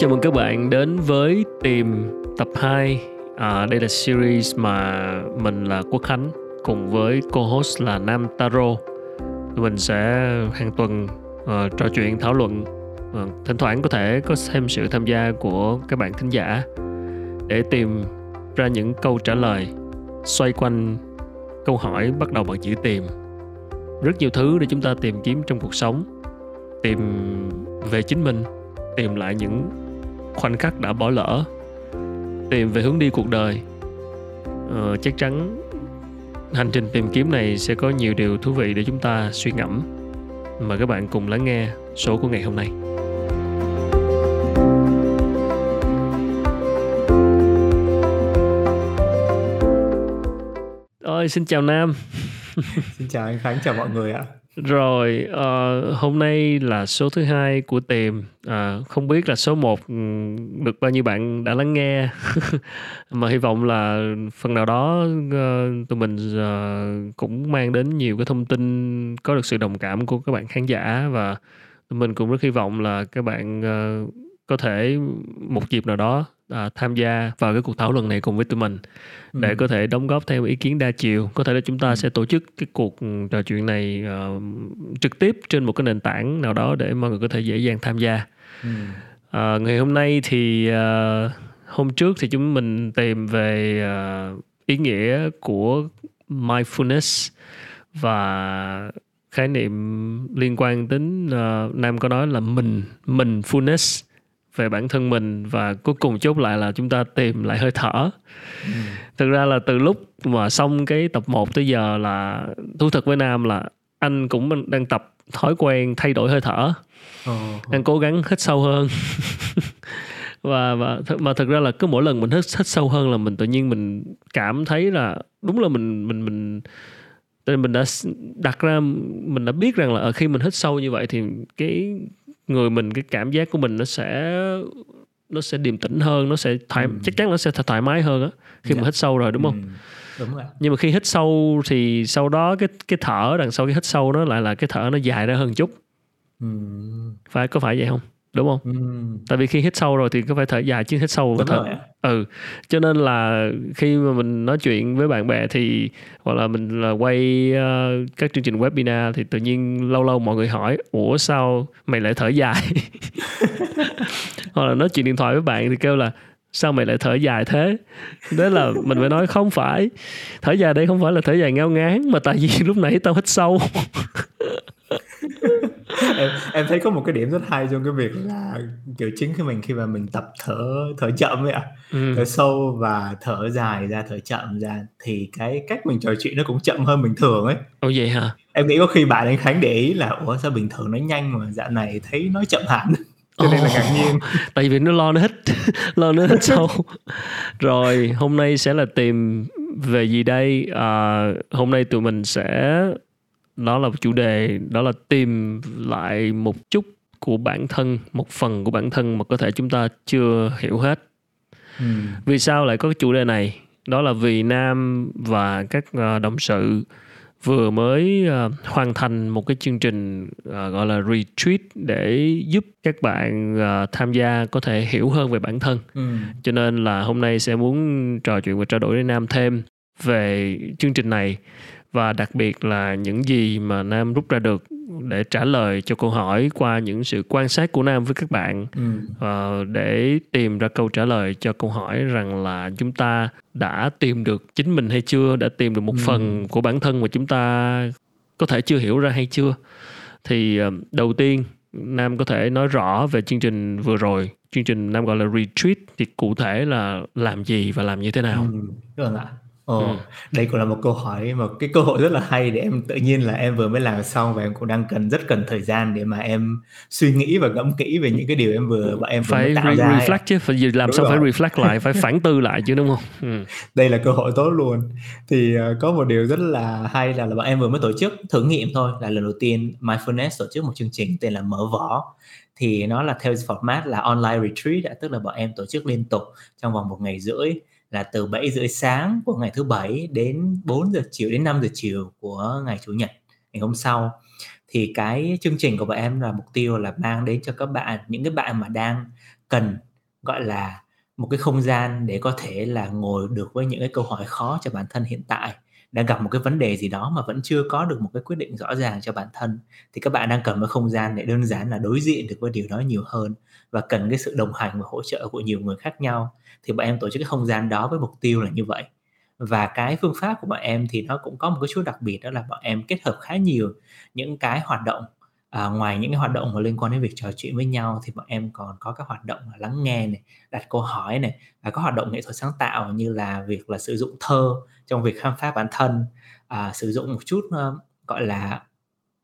chào mừng các bạn đến với tìm tập 2 à, Đây là series mà mình là Quốc Khánh cùng với co-host là Nam Taro. Mình sẽ hàng tuần uh, trò chuyện thảo luận. Uh, Thỉnh thoảng có thể có thêm sự tham gia của các bạn thính giả Để tìm ra những câu trả lời xoay quanh câu hỏi bắt đầu bằng chữ tìm. Rất nhiều thứ để chúng ta tìm kiếm trong cuộc sống. Tìm về chính mình tìm lại những khoảnh khắc đã bỏ lỡ. Tìm về hướng đi cuộc đời. Ờ, chắc chắn hành trình tìm kiếm này sẽ có nhiều điều thú vị để chúng ta suy ngẫm. Mời các bạn cùng lắng nghe số của ngày hôm nay. Ơi xin chào Nam. Xin chào anh Khánh, chào mọi người ạ rồi uh, hôm nay là số thứ hai của tìm uh, ờ, không biết là số 1 ừ, được bao nhiêu bạn đã lắng nghe? Mà hy vọng là phần nào đó uh, tụi mình uh, cũng mang đến nhiều cái thông tin có được sự đồng cảm của các bạn khán giả và tụi mình cũng rất hy vọng là các bạn uh, có thể một dịp nào đó à, tham gia vào cái cuộc thảo luận này cùng với tụi mình để ừ. có thể đóng góp theo ý kiến đa chiều có thể là chúng ta ừ. sẽ tổ chức cái cuộc ừ, trò chuyện này uh, trực tiếp trên một cái nền tảng nào đó để mọi người có thể dễ dàng tham gia ừ. uh, ngày hôm nay thì uh, hôm trước thì chúng mình tìm về uh, ý nghĩa của mindfulness và khái niệm liên quan đến uh, nam có nói là mình mình fullness về bản thân mình và cuối cùng chốt lại là chúng ta tìm lại hơi thở ừ. thực ra là từ lúc mà xong cái tập 1 tới giờ là thú thật với nam là anh cũng đang tập thói quen thay đổi hơi thở oh. đang cố gắng hít sâu hơn và và th- mà thực ra là cứ mỗi lần mình hít hít sâu hơn là mình tự nhiên mình cảm thấy là đúng là mình mình mình nên mình đã đặt ra mình đã biết rằng là ở khi mình hít sâu như vậy thì cái người mình cái cảm giác của mình nó sẽ nó sẽ điềm tĩnh hơn nó sẽ thoải ừ. chắc chắn nó sẽ thoải mái hơn á khi dạ. mà hít sâu rồi đúng không ừ. đúng rồi nhưng mà khi hít sâu thì sau đó cái cái thở đằng sau cái hít sâu nó lại là cái thở nó dài ra hơn chút ừ. phải có phải vậy không đúng không? Ừ. tại vì khi hít sâu rồi thì có phải thở dài chứ hít sâu có thở ừ cho nên là khi mà mình nói chuyện với bạn bè thì hoặc là mình là quay uh, các chương trình webinar thì tự nhiên lâu lâu mọi người hỏi ủa sao mày lại thở dài? Hoặc là nói chuyện điện thoại với bạn thì kêu là sao mày lại thở dài thế? Đó là mình phải nói không phải thở dài đây không phải là thở dài ngao ngán mà tại vì lúc nãy tao hít sâu em em thấy có một cái điểm rất hay trong cái việc là kiểu chính khi mình khi mà mình tập thở thở chậm ấy ạ ừ. thở sâu và thở dài ra thở chậm ra thì cái cách mình trò chuyện nó cũng chậm hơn bình thường ấy. Ồ vậy hả? Em nghĩ có khi bạn anh khánh để ý là ủa sao bình thường nó nhanh mà dạo này thấy nó chậm hẳn? Cho nên là ngạc nhiên. Tại vì nó lo nó hít lo nó hít sâu. Rồi hôm nay sẽ là tìm về gì đây? À, hôm nay tụi mình sẽ đó là chủ đề đó là tìm lại một chút của bản thân một phần của bản thân mà có thể chúng ta chưa hiểu hết ừ. vì sao lại có cái chủ đề này đó là vì nam và các ờ, đồng sự vừa mới uh, hoàn thành một cái chương trình uh, gọi là retreat để giúp các bạn uh, tham gia có thể hiểu hơn về bản thân ừ. cho nên là hôm nay sẽ muốn trò chuyện và trao đổi với nam thêm về chương trình này và đặc biệt là những gì mà nam rút ra được để trả lời cho câu hỏi qua những sự quan sát của nam với các bạn ừ. uh, để tìm ra câu trả lời cho câu hỏi rằng là chúng ta đã tìm được chính mình hay chưa đã tìm được một ừ. phần của bản thân mà chúng ta có thể chưa hiểu ra hay chưa thì uh, đầu tiên nam có thể nói rõ về chương trình vừa rồi chương trình nam gọi là retreat thì cụ thể là làm gì và làm như thế nào ừ. Vâng ạ Ồ, Ừm. đây cũng là một câu hỏi một cái cơ hội rất là hay để em tự nhiên là em vừa mới làm xong và em cũng đang cần rất cần thời gian để mà em suy nghĩ và ngẫm kỹ về những cái điều em vừa bọn em vừa Phải tạo re ra reflect chứ, phải làm Đúng sao phải reflect lại, phải phản tư lại chứ, đúng không? Ừm. Đây là cơ hội tốt luôn. Thì, ờ, có một điều rất là hay là là bọn em vừa mới tổ chức thử nghiệm thôi, là lần đầu tiên Mindfulness tổ chức một chương trình tên là Mở Vỏ. Thì nó là theo format là online retreat tức là bọn em tổ chức liên tục trong vòng một ngày rưỡi là từ 7 rưỡi sáng của ngày thứ bảy đến 4 giờ chiều, đến 5 giờ chiều của ngày chủ nhật, ngày hôm sau. Thì cái chương trình của bọn em là mục tiêu là mang đến cho các bạn, những cái bạn mà đang cần, gọi là, một cái không gian để có thể là ngồi được với những cái câu hỏi khó cho bản thân hiện tại đang gặp một cái vấn đề gì đó mà vẫn chưa có được một cái quyết định rõ ràng cho bản thân, thì các bạn đang cần một không gian để đơn giản là đối diện được với điều đó nhiều hơn và cần cái sự đồng hành và hỗ trợ của nhiều người khác nhau thì bọn em tổ chức cái không gian đó với mục tiêu là như vậy. Và cái phương pháp của bọn em thì nó cũng có một cái chút đặc biệt đó là bọn em kết hợp khá nhiều những cái hoạt động à, ngoài những cái hoạt động mà liên quan đến việc trò chuyện với nhau thì bọn em còn có các hoạt động là lắng nghe này đặt câu hỏi này và có hoạt động nghệ thuật sáng tạo như là việc là sử dụng thơ trong việc khám phá bản thân à, sử dụng một chút uh, gọi là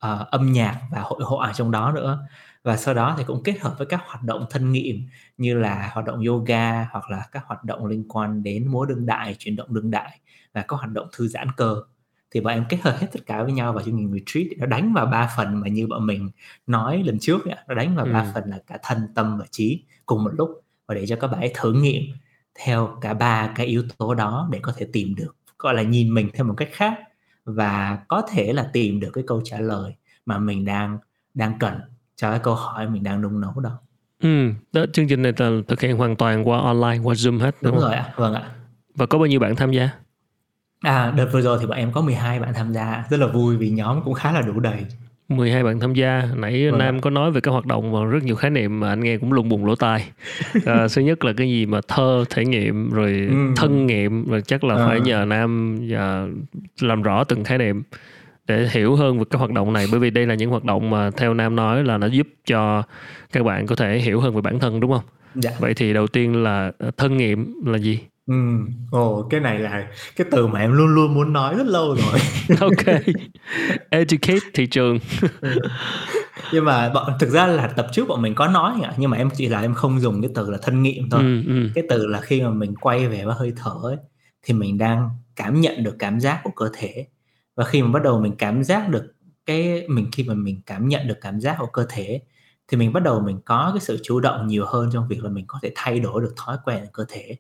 uh, âm nhạc và hội họa trong đó nữa và sau đó thì cũng kết hợp với các hoạt động thân nghiệm như là hoạt động yoga hoặc là các hoạt động liên quan đến múa đương đại chuyển động đương đại và các hoạt động thư giãn cơ. Thì bọn em kết hợp hết tất cả với nhau vào chương trình retreat nó đánh vào ba phần mà như bọn mình nói lần trước ấy, nó đánh vào ba ừ. phần là cả thân tâm và trí cùng một lúc và để cho các bạn ấy thử nghiệm theo cả ba cái yếu tố đó để có thể tìm được gọi là nhìn mình theo một cách khác và có thể là tìm được cái câu trả lời mà mình đang đang cần cho cái câu hỏi mình đang nung nấu đó. Ừ, đó chương trình này là thực hiện hoàn toàn qua online, qua Zoom hết đúng, đúng rồi ạ, vâng ạ. Và có bao nhiêu bạn tham gia? À, đợt vừa rồi thì bọn em có 12 bạn tham gia, rất là vui vì nhóm cũng khá là đủ đầy. 12 bạn tham gia nãy vâng. Nam có nói về các hoạt động và rất nhiều khái niệm mà anh nghe cũng lùng bùng lỗ tai à, thứ nhất là cái gì mà thơ thể nghiệm rồi ừ. thân nghiệm rồi chắc là à. phải nhờ Nam làm rõ từng khái niệm để hiểu hơn về các hoạt động này bởi vì đây là những hoạt động mà theo Nam nói là nó giúp cho các bạn có thể hiểu hơn về bản thân đúng không? Dạ. Vậy thì đầu tiên là ờ, thân nghiệm là gì? Ừ, ồ cái này là cái từ mà em luôn luôn muốn nói rất lâu rồi. ok. Educate thị trường. Nhưng mà bọn thực ra là tập trước bọn mình có nói ạ nhưng mà em chỉ là em không dùng cái từ là thân nghiệm thôi. Ừ, ừ. Cái từ là khi mà mình quay về với hơi thở ấy, thì mình đang cảm nhận được cảm giác của cơ thể và khi mà bắt đầu mình cảm giác được cái, mình, khi mà mình cảm nhận được cảm giác của cơ thể, thì mình bắt đầu mình có cái sự chủ động nhiều hơn trong việc là mình có thể thay đổi được thói quen của cơ thể.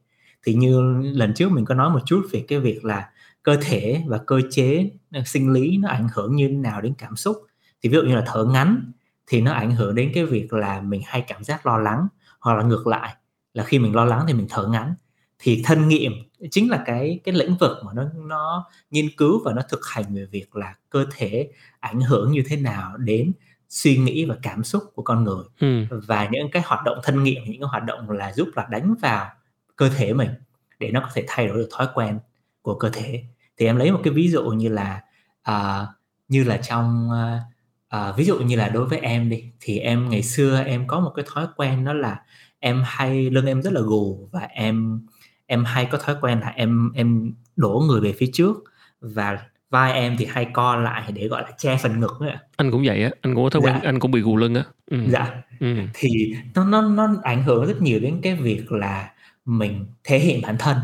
Thì như lần trước mình có nói một chút về cái việc là cơ thể và cơ chế ờ, sinh lý nó ảnh hưởng như thế nào đến cảm xúc. Thì ví dụ như là thở ngắn thì nó ảnh hưởng đến cái việc là mình hay cảm giác lo lắng hoặc là ngược lại, là khi mình lo lắng thì mình thở ngắn thì thân nghiệm chính là cái cái lĩnh vực mà nó nó nghiên cứu và nó thực hành về việc là cơ thể ảnh hưởng như thế nào đến suy nghĩ và cảm xúc của con người ừ. và những cái hoạt động thân nghiệm những cái hoạt động là giúp là đánh vào cơ thể mình để nó có thể thay đổi được thói quen của cơ thể thì em lấy một cái ví dụ như là uh, như là trong uh, uh, ví dụ như là đối với em đi thì em ngày xưa em có một cái thói quen đó là em hay lưng em rất là gù và em em hay có thói quen là em em đổ người về phía trước và vai em thì hay co lại để gọi là che phần ngực ấy. anh cũng vậy á anh cũng có thói quen dạ. anh cũng bị gù lưng á ừ. dạ ừ. thì nó nó nó ảnh hưởng rất nhiều đến cái việc là mình thể hiện bản thân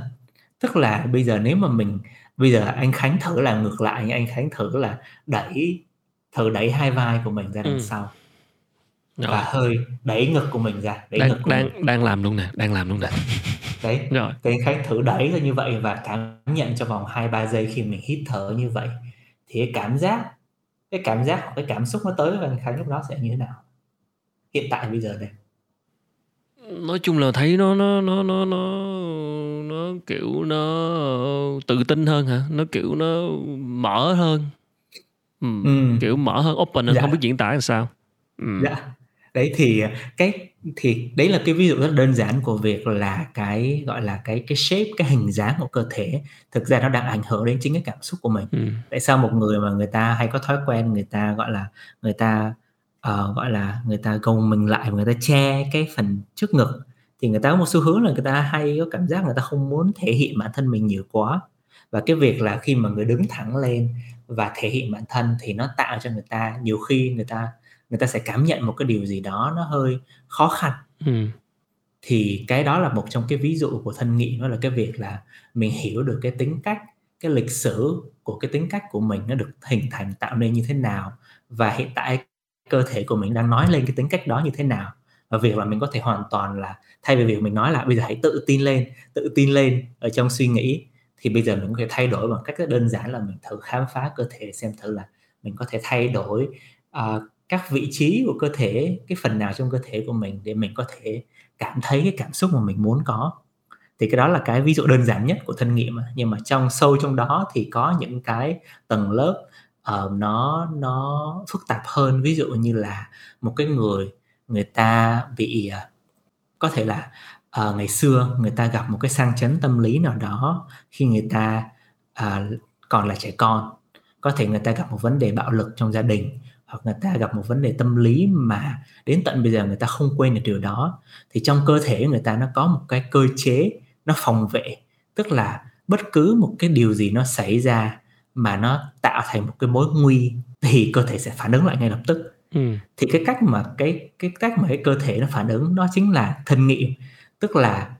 tức là bây giờ nếu mà mình bây giờ anh khánh thử làm ngược lại anh khánh thử là đẩy thử đẩy hai vai của mình ra đằng ừ. sau rồi. và hơi đẩy ngực của mình ra đẩy đang ngực đang mình. đang làm luôn nè đang làm luôn nè đấy rồi anh khánh thử đẩy ra như vậy và cảm nhận trong vòng hai ba giây khi mình hít thở như vậy thì cái cảm giác cái cảm giác hoặc cái cảm xúc nó tới với anh khánh lúc đó sẽ như thế nào hiện tại bây giờ đây nói chung là thấy nó nó nó nó nó nó kiểu nó tự tin hơn hả nó kiểu nó mở hơn ừ. Ừ. kiểu mở hơn open hơn dạ. không biết diễn tả làm sao ừ. dạ đấy thì cái thì đấy là cái ví dụ rất đơn giản của việc là cái gọi là cái cái shape cái hình dáng của cơ thể thực ra nó đang ảnh hưởng đến chính cái cảm xúc của mình ừ. tại sao một người mà người ta hay có thói quen người ta gọi là người ta uh, gọi là người ta gồng mình lại người ta che cái phần trước ngực thì người ta có một xu hướng là người ta hay có cảm giác người ta không muốn thể hiện bản thân mình nhiều quá và cái việc là khi mà người đứng thẳng lên và thể hiện bản thân thì nó tạo cho người ta nhiều khi người ta người ta sẽ cảm nhận một cái điều gì đó nó hơi khó khăn ừ. thì cái đó là một trong cái ví dụ của thân nghị đó là cái việc là mình hiểu được cái tính cách cái lịch sử của cái tính cách của mình nó được hình thành tạo nên như thế nào và hiện tại cơ thể của mình đang nói lên cái tính cách đó như thế nào và việc là mình có thể hoàn toàn là thay vì việc mình nói là bây giờ hãy tự tin lên tự tin lên ở trong suy nghĩ thì bây giờ mình có thể thay đổi bằng cách rất đơn giản là mình thử khám phá cơ thể xem thử là mình có thể thay đổi uh, các vị trí của cơ thể cái phần nào trong cơ thể của mình để mình có thể cảm thấy cái cảm xúc mà mình muốn có. Thì cái đó là cái ví dụ đơn giản nhất của thân nghiệm nhưng mà trong sâu trong đó thì có những cái tầng lớp uh, nó nó phức tạp hơn. Ví dụ như là một cái người người ta bị uh, có thể là uh, ngày xưa người ta gặp một cái sang chấn tâm lý nào đó khi người ta uh, còn là trẻ con. Có thể người ta gặp một vấn đề bạo lực trong gia đình hoặc người ta gặp một vấn đề tâm lý mà đến tận bây giờ người ta không quên được điều đó thì trong cơ thể người ta nó có một cái cơ chế nó phòng vệ. Tức là bất cứ một cái điều gì nó xảy ra mà nó tạo thành một cái mối nguy thì cơ thể sẽ phản ứng lại ngay lập tức. Ừ. thì cái cách mà cái cái cách mà cái cơ thể nó phản ứng đó chính là thân nghiệm. Tức là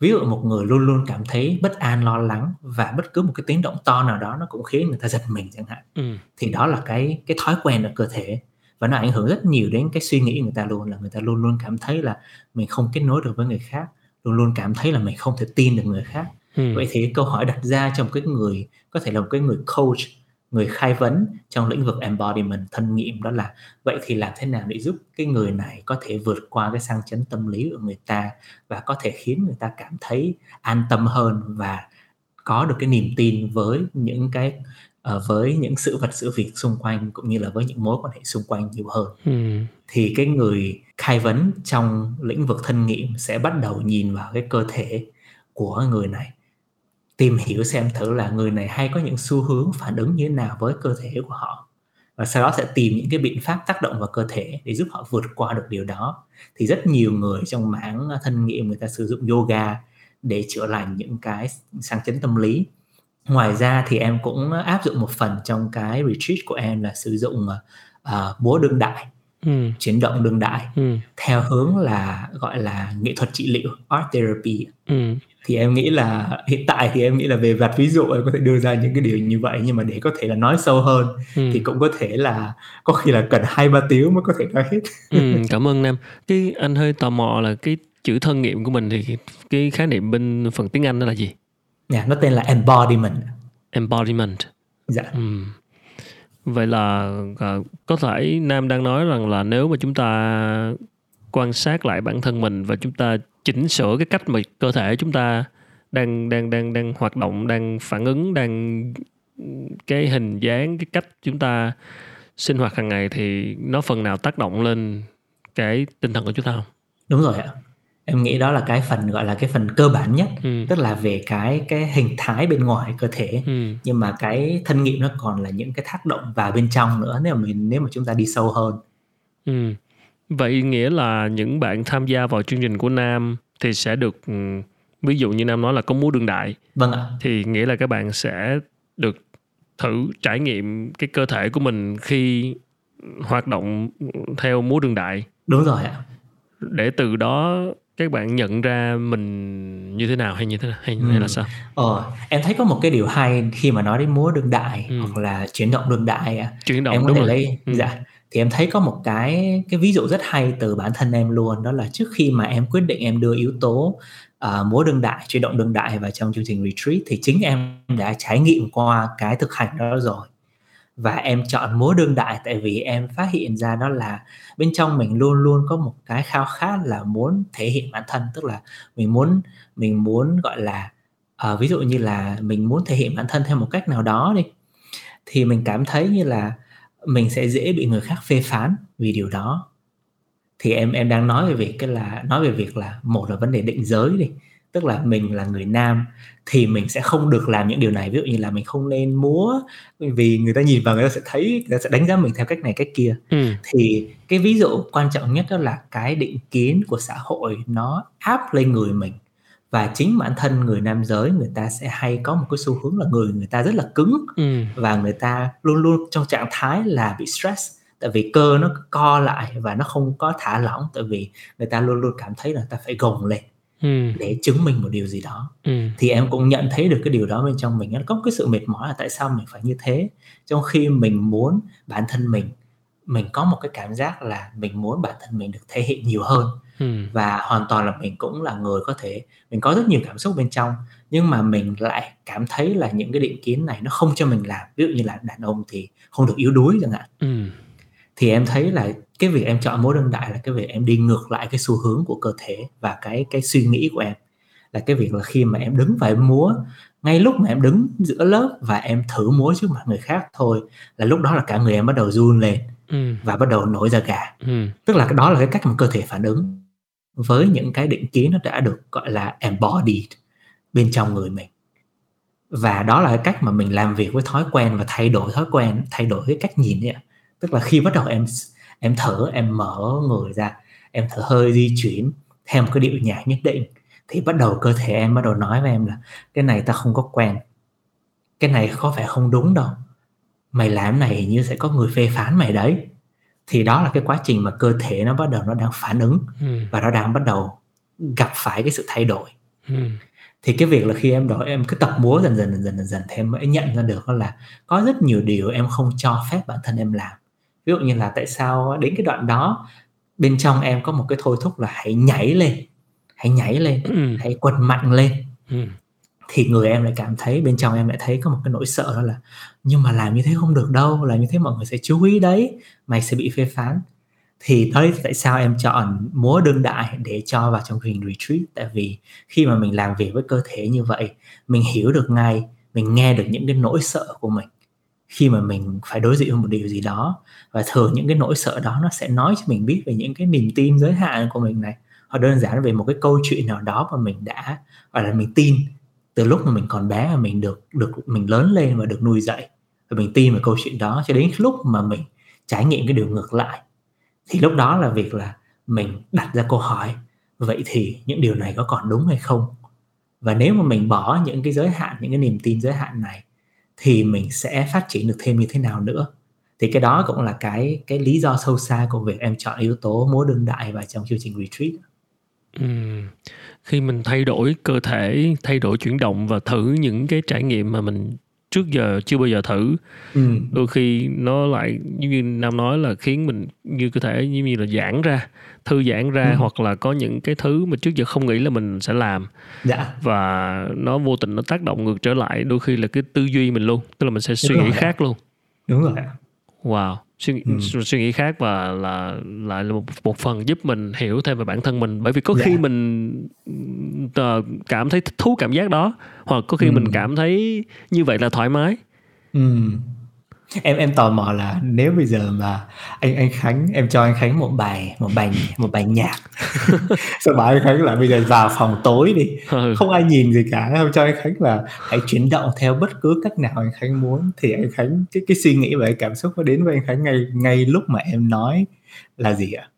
ví dụ một người luôn luôn cảm thấy bất an lo lắng và bất cứ một cái tiếng động to nào đó nó cũng khiến người ta giật mình chẳng hạn ừ. thì đó là cái cái thói quen ở cơ thể và nó ảnh hưởng rất nhiều đến cái suy nghĩ người ta luôn là người ta luôn luôn cảm thấy là mình không kết nối được với người khác luôn luôn cảm thấy là mình không thể tin được người khác ừ. vậy thì cái câu hỏi đặt ra cho một cái người có thể là một cái người coach người khai vấn trong lĩnh vực embodiment thân nghiệm đó là vậy thì làm thế nào để giúp cái người này có thể vượt qua cái sang chấn tâm lý của người ta và có thể khiến người ta cảm thấy an tâm hơn và có được cái niềm tin với những cái uh, với những sự vật sự việc xung quanh cũng như là với những mối quan hệ xung quanh nhiều hơn ừ. thì cái người khai vấn trong lĩnh vực thân nghiệm sẽ bắt đầu nhìn vào cái cơ thể của người này tìm hiểu xem thử là người này hay có những xu hướng phản ứng như thế nào với cơ thể của họ. Và sau đó sẽ tìm những cái biện pháp tác động vào cơ thể để giúp họ vượt qua được điều đó. Thì rất nhiều người trong mảng thân nghiệm người ta sử dụng yoga để chữa lành những cái sang chấn tâm lý. Ngoài ra thì em cũng áp dụng một phần trong cái retreat của em là sử dụng uh, búa đương đại ừ. chuyển động đương đại. Ừ. theo hướng là gọi là nghệ thuật trị liệu art therapy. Ừ. Thì em nghĩ là hiện tại thì em nghĩ là về vặt ví dụ em có thể đưa ra những cái điều như vậy nhưng mà để có thể là nói sâu hơn ừ. thì cũng có thể là có khi là cần hai ba tiếng mới có thể nói hết. Ừ, cảm ơn nam. Cái anh hơi tò mò là cái chữ thân nghiệm của mình thì cái khái niệm bên phần tiếng anh đó là gì? Yeah, nó tên là embodiment. Embodiment. Dạ. Ừ vậy là à, có thể nam đang nói rằng là nếu mà chúng ta quan sát lại bản thân mình và chúng ta chỉnh sửa cái cách mà cơ thể chúng ta đang đang đang đang hoạt động đang phản ứng đang cái hình dáng cái cách chúng ta sinh hoạt hàng ngày thì nó phần nào tác động lên cái tinh thần của chúng ta không? Đúng rồi ạ em nghĩ đó là cái phần gọi là cái phần cơ bản nhất ừ. tức là về cái cái hình thái bên ngoài cơ thể ừ. nhưng mà cái thân nghiệm nó còn là những cái tác động vào bên trong nữa nếu mà mình nếu mà chúng ta đi sâu hơn ừ. Vậy nghĩa là những bạn tham gia vào chương trình của Nam thì sẽ được ừ, ví dụ như Nam nói là có múa đương đại. Vâng ạ. Thì nghĩa là các bạn sẽ được thử trải nghiệm cái cơ thể của mình khi hoạt động theo múa đương đại. Đúng rồi ạ. Để từ đó các bạn nhận ra mình như thế nào hay như thế nào hay, ừ. hay là sao? Ờ, em thấy có một cái điều hay khi mà nói đến múa đương đại ừ. hoặc là chuyển động đương đại. Chuyển động em có đúng thể rồi. lấy ừ. dạ thì em thấy có một cái cái ví dụ rất hay từ bản thân em luôn đó là trước khi mà em quyết định em đưa yếu tố uh, múa đương đại chuyển động đương đại vào trong chương trình retreat thì chính em đã trải nghiệm qua cái thực hành đó rồi và em chọn múa đương đại tại vì em phát hiện ra đó là bên trong mình luôn luôn có một cái khao khát là muốn thể hiện bản thân. Tức là mình muốn mình muốn gọi là uh, ví dụ như là mình muốn thể hiện bản thân theo một cách nào đó đi thì mình cảm thấy như là mình sẽ dễ bị người khác phê phán vì điều đó. Thì em em đang nói về việc cái là nói về việc là một là vấn đề định giới đi tức là mình là người nam thì mình sẽ không được làm những điều này. Ví dụ như là mình không nên múa vì người ta nhìn vào người ta sẽ thấy người ta sẽ đánh giá mình theo cách này cách kia. Ừ. thì cái ví dụ quan trọng nhất đó là cái định kiến của xã hội nó áp lên người mình. Và chính bản thân người nam giới người ta sẽ hay có một cái xu hướng là người người ta rất là cứng ừ. và người ta luôn luôn trong trạng thái là bị stress. Tại vì cơ nó co lại và nó không có thả lỏng tại vì người ta luôn luôn cảm thấy là ta phải gồng lên ừ. để chứng minh một điều gì đó ừ. thì em cũng nhận thấy được cái điều đó bên trong mình nó có cái sự mệt mỏi là tại sao mình phải như thế trong khi mình muốn bản thân mình mình có một cái cảm giác là mình muốn bản thân mình được thể hiện nhiều hơn ừ. và hoàn toàn là mình cũng là người có thể mình có rất nhiều cảm xúc bên trong nhưng mà mình lại cảm thấy là những cái định kiến này nó không cho mình làm ví dụ như là đàn ông thì không được yếu đuối chẳng hạn ừ. Thì em thấy là cái việc em chọn múa đương đại là cái việc em đi ngược lại cái xu hướng của cơ thể và cái cái suy nghĩ của em là cái việc là khi mà em đứng và em múa ngay lúc mà em đứng giữa lớp và em thử múa trước mặt người khác thôi là lúc đó là cả người em bắt đầu run lên ừ. và bắt đầu nổi da gà ừ. tức là cái đó là cái cách mà cơ thể phản ứng với những cái định kiến nó đã được gọi là embodied bên trong người mình và đó là cái cách mà mình làm việc với thói quen và thay đổi thói quen thay đổi cái cách nhìn ấy tức là khi bắt đầu em em thở em mở người ra em thở hơi di chuyển theo một cái điệu nhạc nhất định thì bắt đầu cơ thể em bắt đầu nói với em là cái này ta không có quen. Cái này có vẻ không đúng đâu. Mày làm này như sẽ có người phê phán mày đấy. Thì đó là cái quá trình mà cơ thể nó bắt đầu nó đang phản ứng ừ. và nó đang bắt đầu gặp phải cái sự thay đổi. Ừ. thì cái việc là khi em đổi em cứ tập múa dần dần dần dần dần, dần thì em mới nhận ra được là có rất nhiều điều em không cho phép bản thân em làm ví dụ như là tại sao đến cái đoạn đó bên trong em có một cái thôi thúc là hãy nhảy lên hãy nhảy lên ừ. hãy quật mạnh lên ừ. thì người em lại cảm thấy bên trong em lại thấy có một cái nỗi sợ đó là nhưng mà làm như thế không được đâu làm như thế mọi người sẽ chú ý đấy mày sẽ bị phê phán thì đấy tại sao em chọn múa đương đại để cho vào trong truyền retreat tại vì khi mà mình làm việc với cơ thể như vậy mình hiểu được ngay mình nghe được những cái nỗi sợ của mình khi mà mình phải đối diện với một điều gì đó và thường những cái nỗi sợ đó nó sẽ nói cho mình biết về những cái niềm tin giới hạn của mình này, hoặc đơn giản về một cái câu chuyện nào đó mà mình đã, gọi là, mình tin từ lúc mà mình còn bé mà mình được được, mình lớn lên và được nuôi dạy. Và mình tin vào câu chuyện đó cho đến lúc mà mình trải nghiệm cái điều ngược lại. Thì lúc đó là việc là mình đặt ra câu hỏi, vậy thì những điều này có còn đúng hay không? Và nếu mà mình bỏ những cái giới hạn, những cái niềm tin giới hạn này thì mình sẽ phát triển được thêm như thế nào nữa thì cái đó cũng là cái cái lý do sâu xa của việc em chọn yếu tố múa đương đại vào trong chương trình retreat Ừm. Khi mình thay đổi cơ thể, thay đổi chuyển động và thử những cái trải nghiệm mà mình trước giờ chưa bao giờ thử, Ừm. đôi khi nó lại như Nam nói là khiến mình như cơ thể như là giãn ra, thư giãn ra Ừm. hoặc là có những cái thứ mà trước giờ không nghĩ là mình sẽ làm. Dạ. Và nó vô tình nó tác động ngược trở lại, đôi khi là cái tư duy mình luôn, tức là mình sẽ suy nghĩ khác luôn. Đúng rồi Wow! Suy ừ. suy nghĩ khác và là lại là một, một phần giúp mình hiểu thêm về bản thân mình bởi vì có dạ. khi mình uh, cảm thấy thích thú cảm giác đó hoặc có khi ừ. mình cảm thấy như vậy là thoải mái ừ em em tò mò là nếu bây giờ mà anh anh Khánh em cho anh Khánh một bài một bài một bài nhạc sau bảo anh Khánh là bây giờ vào phòng tối đi ừ. không ai nhìn gì cả em cho anh Khánh là hãy chuyển động theo bất cứ cách nào anh Khánh muốn thì anh Khánh cái cái suy nghĩ và cảm xúc nó đến với anh Khánh ngay ngay lúc mà em nói là gì ạ?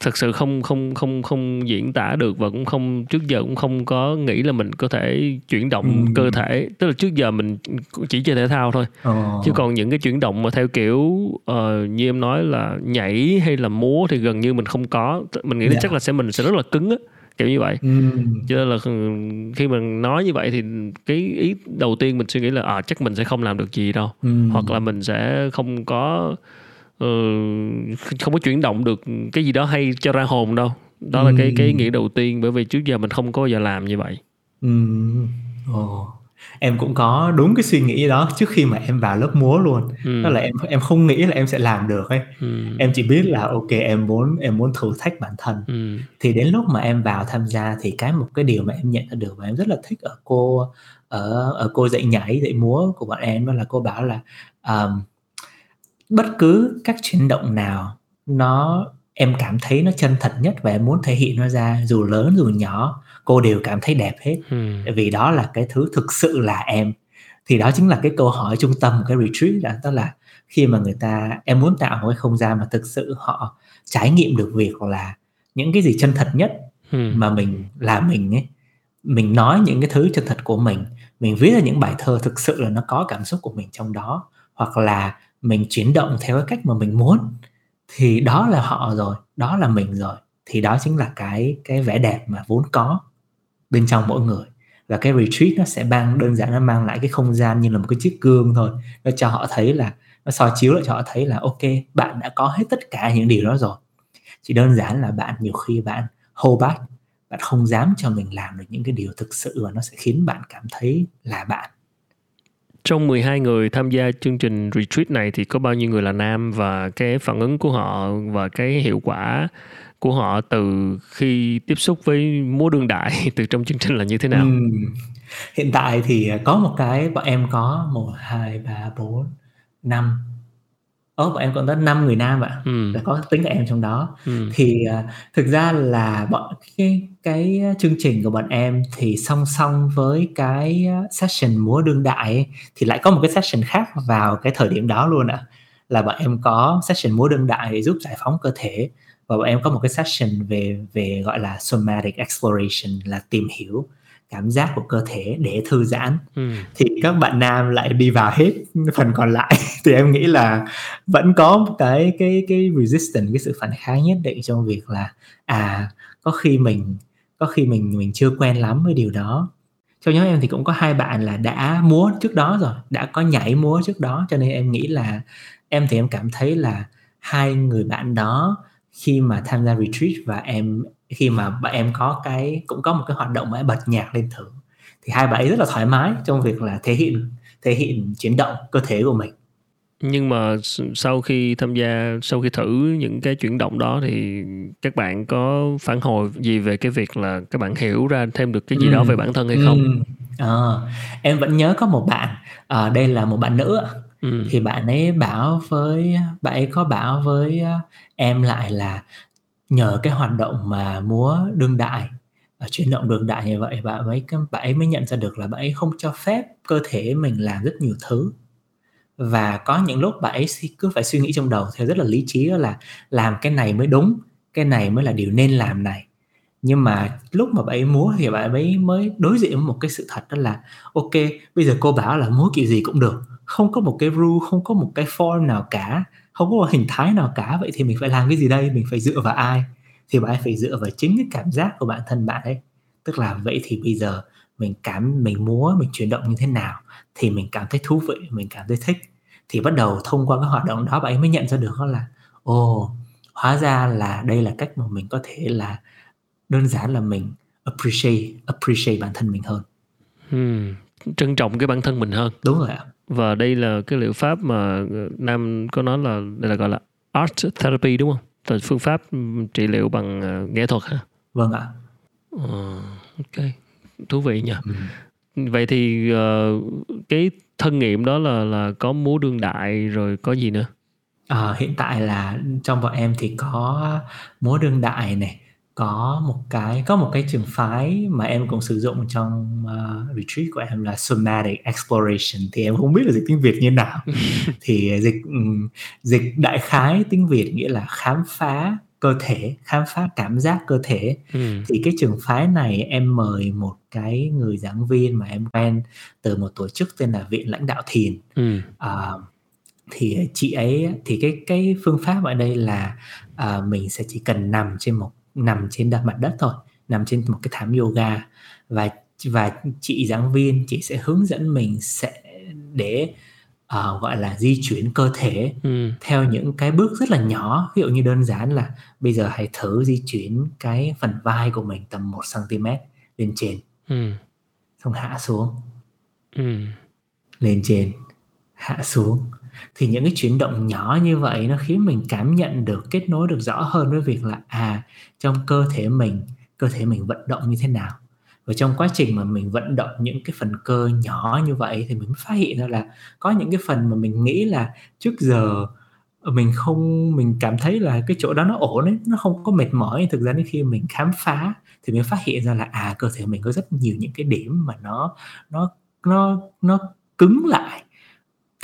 Thật sự không không không không diễn tả được và cũng không trước giờ cũng không có nghĩ là mình có thể chuyển động ừ. cơ thể tức là trước giờ mình chỉ chơi thể thao thôi ờ. chứ còn những cái chuyển động mà theo kiểu uh, như em nói là nhảy hay là múa thì gần như mình không có mình nghĩ yeah. Dạ. chắc là sẽ mình sẽ rất là cứng á kiểu như vậy ừ. cho nên là khi mình nói như vậy thì cái ý đầu tiên mình suy nghĩ là à, chắc mình sẽ không làm được gì đâu ừ. hoặc là mình sẽ không có không có chuyển động được cái gì đó hay cho ra hồn đâu đó là cái cái nghĩ đầu tiên bởi vì trước giờ mình không có giờ làm như vậy ừ. oh. em cũng có đúng cái suy nghĩ đó trước khi mà em vào lớp múa luôn ừ. đó là em em không nghĩ là em sẽ làm được ấy ừ. em chỉ biết là ok em muốn em muốn thử thách bản thân ừ. thì đến lúc mà em vào tham gia thì cái một cái điều mà em nhận ra được và em rất là thích ở cô ở ở cô dạy nhảy dạy múa của bọn em đó là cô bảo là um, bất cứ các chuyển động nào nó em cảm thấy nó chân thật nhất và em muốn thể hiện nó ra dù lớn dù nhỏ cô đều cảm thấy đẹp hết ừ. vì đó là cái thứ thực sự là em thì đó chính là cái câu hỏi trung tâm của cái retreat đó, đó là khi mà người ta em muốn tạo một cái không gian mà thực sự họ trải nghiệm được việc là những cái gì chân thật nhất ừ. mà mình là mình ấy mình nói những cái thứ chân thật của mình mình viết ra những bài thơ thực sự là nó có cảm xúc của mình trong đó hoặc là mình chuyển động theo cái cách mà mình muốn, thì đó là họ rồi, đó là mình rồi, thì đó chính là cái cái vẻ đẹp mà vốn có bên trong mỗi người. Và cái retreat nó sẽ mang, đơn giản nó mang lại cái không gian như là một cái chiếc gương thôi. Nó cho họ thấy là, nó soi chiếu lại cho họ thấy là, ok, bạn đã có hết tất cả những điều đó rồi. Chỉ đơn giản là bạn nhiều khi bạn hold back, bạn không dám cho mình làm được những cái điều thực sự và nó sẽ khiến bạn cảm thấy là bạn trong 12 người tham gia chương trình retreat này thì có bao nhiêu người là nam và cái phản ứng của họ và cái hiệu quả của họ từ khi tiếp xúc với múa đương đại từ trong chương trình là như thế nào? Ừ. Hiện tại thì có một cái bọn em có 1, 2, 3, 4, 5 Ơ, bọn em còn tới 5 người nam ạ, Ừm. là có tính cả em trong đó. Ừm. Thì, à, thực ra là bọn cái cái chương trình của bọn em thì song song với cái session múa đương đại ấy, thì lại có một cái session khác vào cái thời điểm đó luôn ạ. Là bọn em có session múa đương đại để giúp giải phóng cơ thể và bọn em có một cái session về về, gọi là, somatic exploration là tìm hiểu cảm giác của cơ thể để thư giãn. Ừm. Thì các bạn nam lại đi vào hết phần còn lại. Thì em nghĩ là vẫn có một cái cái cái resistance, cái sự phản kháng nhất định trong việc là, à, có khi mình có khi mình mình chưa quen lắm với điều đó. Trong nhóm em thì cũng có 2 bạn là đã múa trước đó rồi, đã có nhảy múa trước đó, cho nên em nghĩ là em thì em cảm thấy là hai người bạn đó khi mà tham gia retreat và em khi mà bọn em có cái cũng có một cái hoạt động mà bật nhạc lên thử, thì hai bạn ấy rất là thoải mái trong việc là thể hiện thể hiện chuyển động cơ thể của mình. Nhưng mà sau khi tham gia sau khi thử những cái chuyển động đó thì các bạn có phản hồi gì về cái việc là các bạn hiểu ra thêm được cái gì đó về bản thân hay không? ừm, ờ, em vẫn nhớ có một bạn, ờ, đây là một bạn nữ Ừm. thì bạn ấy bảo với bạn ấy có bảo với em lại là nhờ cái hoạt động mà múa đương đại, và chuyển động đương đại như vậy, bạn ấy bạn ấy mới nhận ra được là bạn ấy không cho phép cơ thể mình làm rất nhiều thứ. Và có những lúc bạn ấy cứ phải suy nghĩ trong đầu theo rất là lý trí đó là làm cái này mới đúng, cái này mới là điều nên làm này. Nhưng mà lúc mà bạn ấy múa thì bạn ấy mới đối diện với một cái sự thật đó là OK, bây giờ cô bảo là múa kiểu gì cũng được, không có một cái rule, không có một cái form nào cả, không có một hình thái nào cả, vậy thì mình phải làm cái gì đây? Mình phải dựa vào ai? Thì bạn phải dựa vào chính cái cảm giác của bản thân bạn ấy. Tức là vậy thì bây giờ mình cảm mình múa, mình chuyển động như thế nào thì mình cảm thấy thú vị, mình cảm thấy thích. Thì bắt đầu thông qua cái hoạt động đó bạn ấy mới nhận ra được đó là ồ, hóa ra là đây là cách mà mình có thể là đơn giản là mình appreciate appreciate bản thân mình hơn. Ừm, trân trọng cái bản thân mình hơn. Đúng rồi ạ. Và đây là cái liệu pháp mà, ờ, Nam có nói là đây là, gọi là, art therapy, đúng hông? Là phương pháp, trị liệu bằng, ờ, nghệ thuật hả? Vâng ạ. Ờ, ô thú vị nhỉ. Ừm. Vậy thì, ờ, cái thân nghiệm đó là là có múa đương đại rồi có gì nữa? Ờ, hiện tại là trong bọn em thì có múa đương đại này, có một cái có một cái trường phái mà em cũng sử dụng trong, ờ, retreat của em là somatic exploration, thì em không biết là dịch tiếng Việt như nào. Thì dịch, ừm, dịch đại khái tiếng Việt nghĩa là khám phá cơ thể, khám phá cảm giác cơ thể. Ừm. Thì cái trường phái này em mời một cái người giảng viên mà em quen từ một tổ chức tên là Viện Lãnh Đạo Thiền. Ừm. Ờ, thì chị ấy thì cái cái phương pháp ở đây là, ờ, mình sẽ chỉ cần nằm trên một nằm trên mặt đất thôi, nằm trên một cái thảm yoga và và chị giảng viên chị sẽ hướng dẫn mình sẽ để, ờ, gọi là, di chuyển cơ thể Ừm. theo những cái bước rất là nhỏ. Ví dụ như đơn giản là bây giờ hãy thử di chuyển cái phần vai của mình tầm 1 centimet lên trên. Ừm. Xong hạ xuống. Ừm. Lên trên, hạ xuống. Thì những cái chuyển động nhỏ như vậy nó khiến mình cảm nhận được, kết nối được rõ hơn với việc là, à, trong cơ thể mình, cơ thể mình vận động như thế nào. Và trong quá trình mà mình vận động những cái phần cơ nhỏ như vậy thì mình phát hiện ra là có những cái phần mà mình nghĩ là trước giờ, mình không mình cảm thấy là cái chỗ đó nó ổn ấy, nó không có mệt mỏi. Thực ra đến khi mình khám phá thì mới phát hiện ra là, à, cơ thể mình có rất nhiều những cái điểm mà nó nó nó nó cứng lại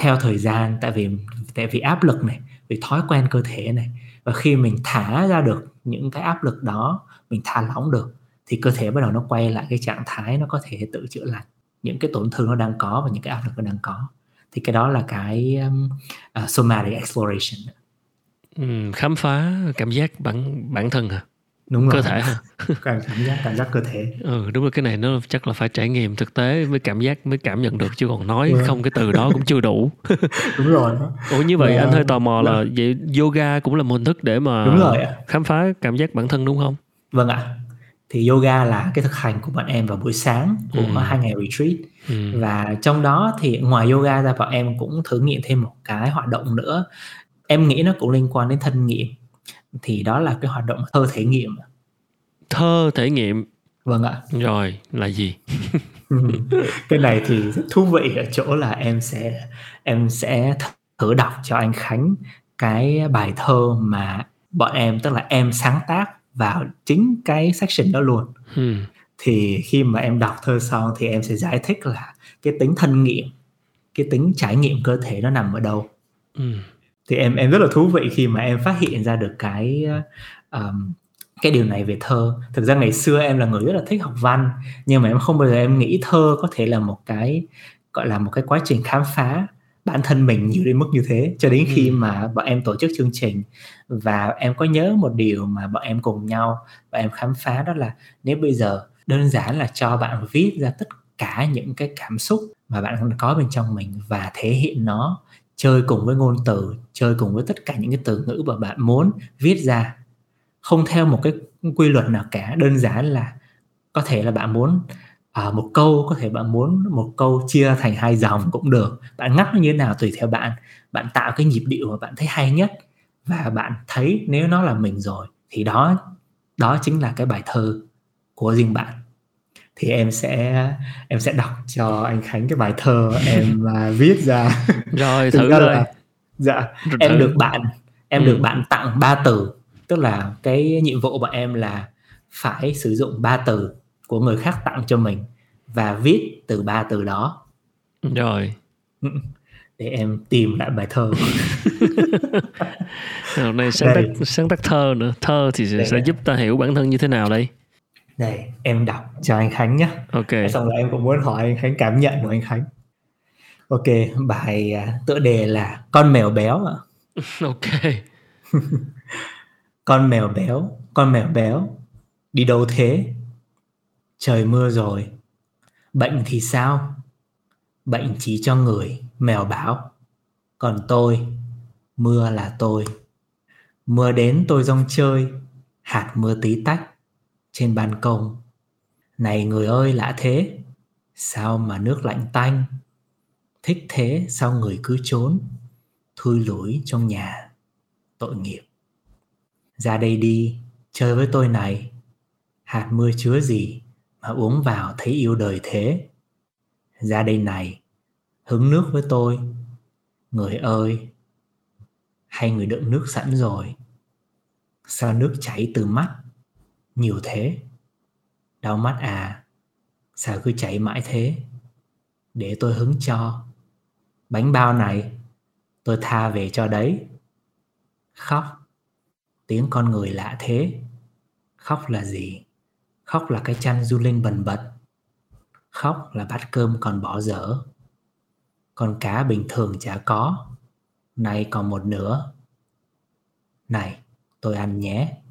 theo thời gian, tại vì tại vì áp lực này, vì thói quen cơ thể này. Và khi mình thả ra được những cái áp lực đó, mình thả lỏng được thì cơ thể bắt đầu nó quay lại cái trạng thái nó có thể tự chữa lành những cái tổn thương nó đang có và những cái áp lực nó đang có. Thì cái đó là cái, um, uh, somatic exploration. ừ, khám phá cảm giác bản bản thân hả? Đúng Cơ rồi. thể? Cảm cảm giác cảm giác cơ thể. Ừ, đúng rồi, cái này nó chắc là phải trải nghiệm thực tế mới cảm giác mới cảm nhận được chứ còn nói Vâng. không cái từ đó cũng chưa đủ. Đúng rồi. Ủa, như vậy Và anh hơi tò mò là vâng. vậy yoga cũng là một hình thức để mà Đúng rồi khám phá cảm giác bản thân, đúng hông? Vâng ạ. thì yoga là cái thực hành của bọn em vào buổi sáng của Ừ. hai ngày retreat Ừm. và trong đó thì ngoài yoga ra bọn em cũng thử nghiệm thêm một cái hoạt động nữa em nghĩ nó cũng liên quan đến thân nghiệm thì đó là cái hoạt động thơ thể nghiệm Thơ thể nghiệm vâng ạ rồi là gì? cái này thì rất thú vị ở chỗ là em sẽ em sẽ thử đọc cho anh Khánh cái bài thơ mà bọn em tức là em sáng tác vào chính cái section đó luôn Ừm. thì khi mà em đọc thơ xong thì em sẽ giải thích là cái tính thân nghiệm cái tính trải nghiệm cơ thể nó nằm ở đâu Ừm. Thì em em rất là thú vị khi mà em phát hiện ra được cái um, cái điều này về thơ thực ra ngày xưa em là người rất là thích học văn nhưng mà em không bao giờ em nghĩ thơ có thể là một cái gọi là một cái quá trình khám phá bản thân mình nhiều đến mức như thế cho đến khi Ừ. mà bọn em tổ chức chương trình và em có nhớ một điều mà bọn em cùng nhau và em khám phá đó là nếu bây giờ đơn giản là cho bạn viết ra tất cả những cái cảm xúc mà bạn có bên trong mình và thể hiện nó chơi cùng với ngôn từ chơi cùng với tất cả những cái từ ngữ mà bạn muốn viết ra. Không theo một cái quy luật nào cả đơn giản là có thể là bạn muốn à, một câu có thể bạn muốn một câu chia thành hai dòng cũng được. Bạn ngắt nó như thế nào tùy theo bạn. Bạn tạo cái nhịp điệu mà bạn thấy hay nhất và bạn thấy nếu nó là mình rồi thì đó đó chính là cái bài thơ của riêng bạn thì em sẽ em sẽ đọc cho anh Khánh cái bài thơ em uh, viết ra Rồi thử ra rồi. là- dạ Thử. em được bạn em Ừ. được bạn tặng ba từ tức là cái nhiệm vụ của em là phải sử dụng ba từ của người khác tặng cho mình và viết từ ba từ đó Rồi. để em tìm lại bài thơ Hôm nay sáng tác sáng tác thơ nữa. Thơ thì sẽ, sẽ giúp ta hiểu bản thân như thế nào đây? Đây em đọc cho anh Khánh nhé Ok. xong rồi em cũng muốn hỏi anh Khánh cảm nhận của anh Khánh ok bài à, tựa đề là con mèo béo ạ Ok. Con mèo béo, con mèo béo, đi đâu thế? Trời mưa rồi. Bệnh thì sao? Bệnh chỉ cho người, mèo bảo. Còn tôi, mưa là tôi. Mưa đến tôi rong chơi, hạt mưa tí tách trên ban công. Này người ơi lạ thế, sao mà nước lạnh tanh? Thích thế sao người cứ trốn, thui lủi trong nhà, tội nghiệp. Ra đây đi chơi với tôi này. Hạt mưa chứa gì mà uống vào thấy yêu đời thế? Ra đây này hứng nước với tôi. Người ơi hay người đựng nước sẵn rồi. Sao nước chảy từ mắt? Nhiều thế. Đau mắt à sao cứ chảy mãi thế? Để tôi hứng cho. Bánh bao này, tôi tha về cho đấy. Khóc. Tiếng con người lạ thế. Khóc là gì? Khóc là cái chăn du linh bần bật. Khóc là bát cơm còn bỏ dở. Con cá bình thường chả có. Nay còn một nửa. Này, tôi ăn nhé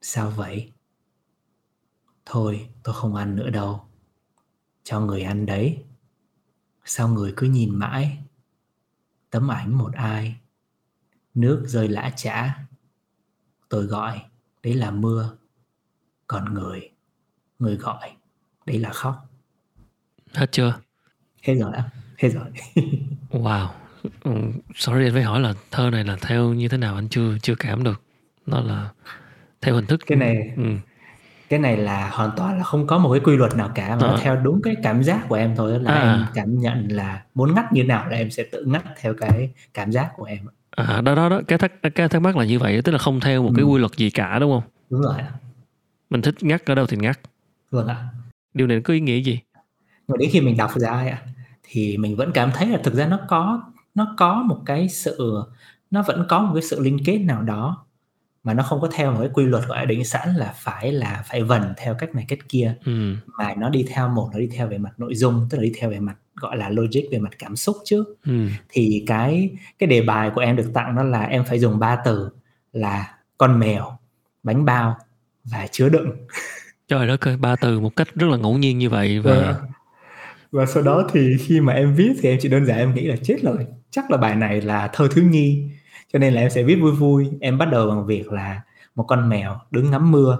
sao vậy? Thôi tôi không ăn nữa đâu. Cho người ăn đấy. Sao người cứ nhìn mãi? Tấm ảnh một ai? Nước rơi lã chã. Tôi gọi đấy là mưa. Còn người người gọi đấy là khóc. Hết chưa? hết rồi ạ hết rồi. Wow. Ừ, sorry anh phải hỏi là thơ này là theo như thế nào anh chưa chưa cảm được. Nó là theo hình thức cái này ừ. cái này là hoàn toàn là không có một cái quy luật nào cả mà nó Ờ. theo đúng cái cảm giác của em thôi là À. em cảm nhận là muốn ngắt như nào là em sẽ tự ngắt theo cái cảm giác của em À đó đó đó cái thắc cái thắc mắc là như vậy tức là không theo một cái Ừ. quy luật gì cả đúng không? đúng rồi Mình thích ngắt ở đâu thì ngắt. vâng ạ Điều này có ý nghĩa gì? mà đến khi mình đọc ra ấy ạ thì mình vẫn cảm thấy là thực ra nó có nó có một cái sự nó vẫn có một cái sự liên kết nào đó mà nó không có theo một cái quy luật gọi là định sẵn là phải là phải vần theo cách này cách kia. Ừ. mà nó đi theo một nó đi theo về mặt nội dung tức là đi theo về mặt gọi là logic về mặt cảm xúc trước Ừ. thì cái cái đề bài của em được tặng đó là em phải dùng ba từ là con mèo bánh bao và chứa đựng. Trời đất ơi, ba từ một cách rất là ngẫu nhiên như vậy và và và sau đó thì khi mà em viết thì em chỉ đơn giản em nghĩ là chết rồi chắc là bài này là thơ thiếu nhi cho nên là em sẽ viết vui vui. Em bắt đầu bằng việc là một con mèo đứng ngắm mưa.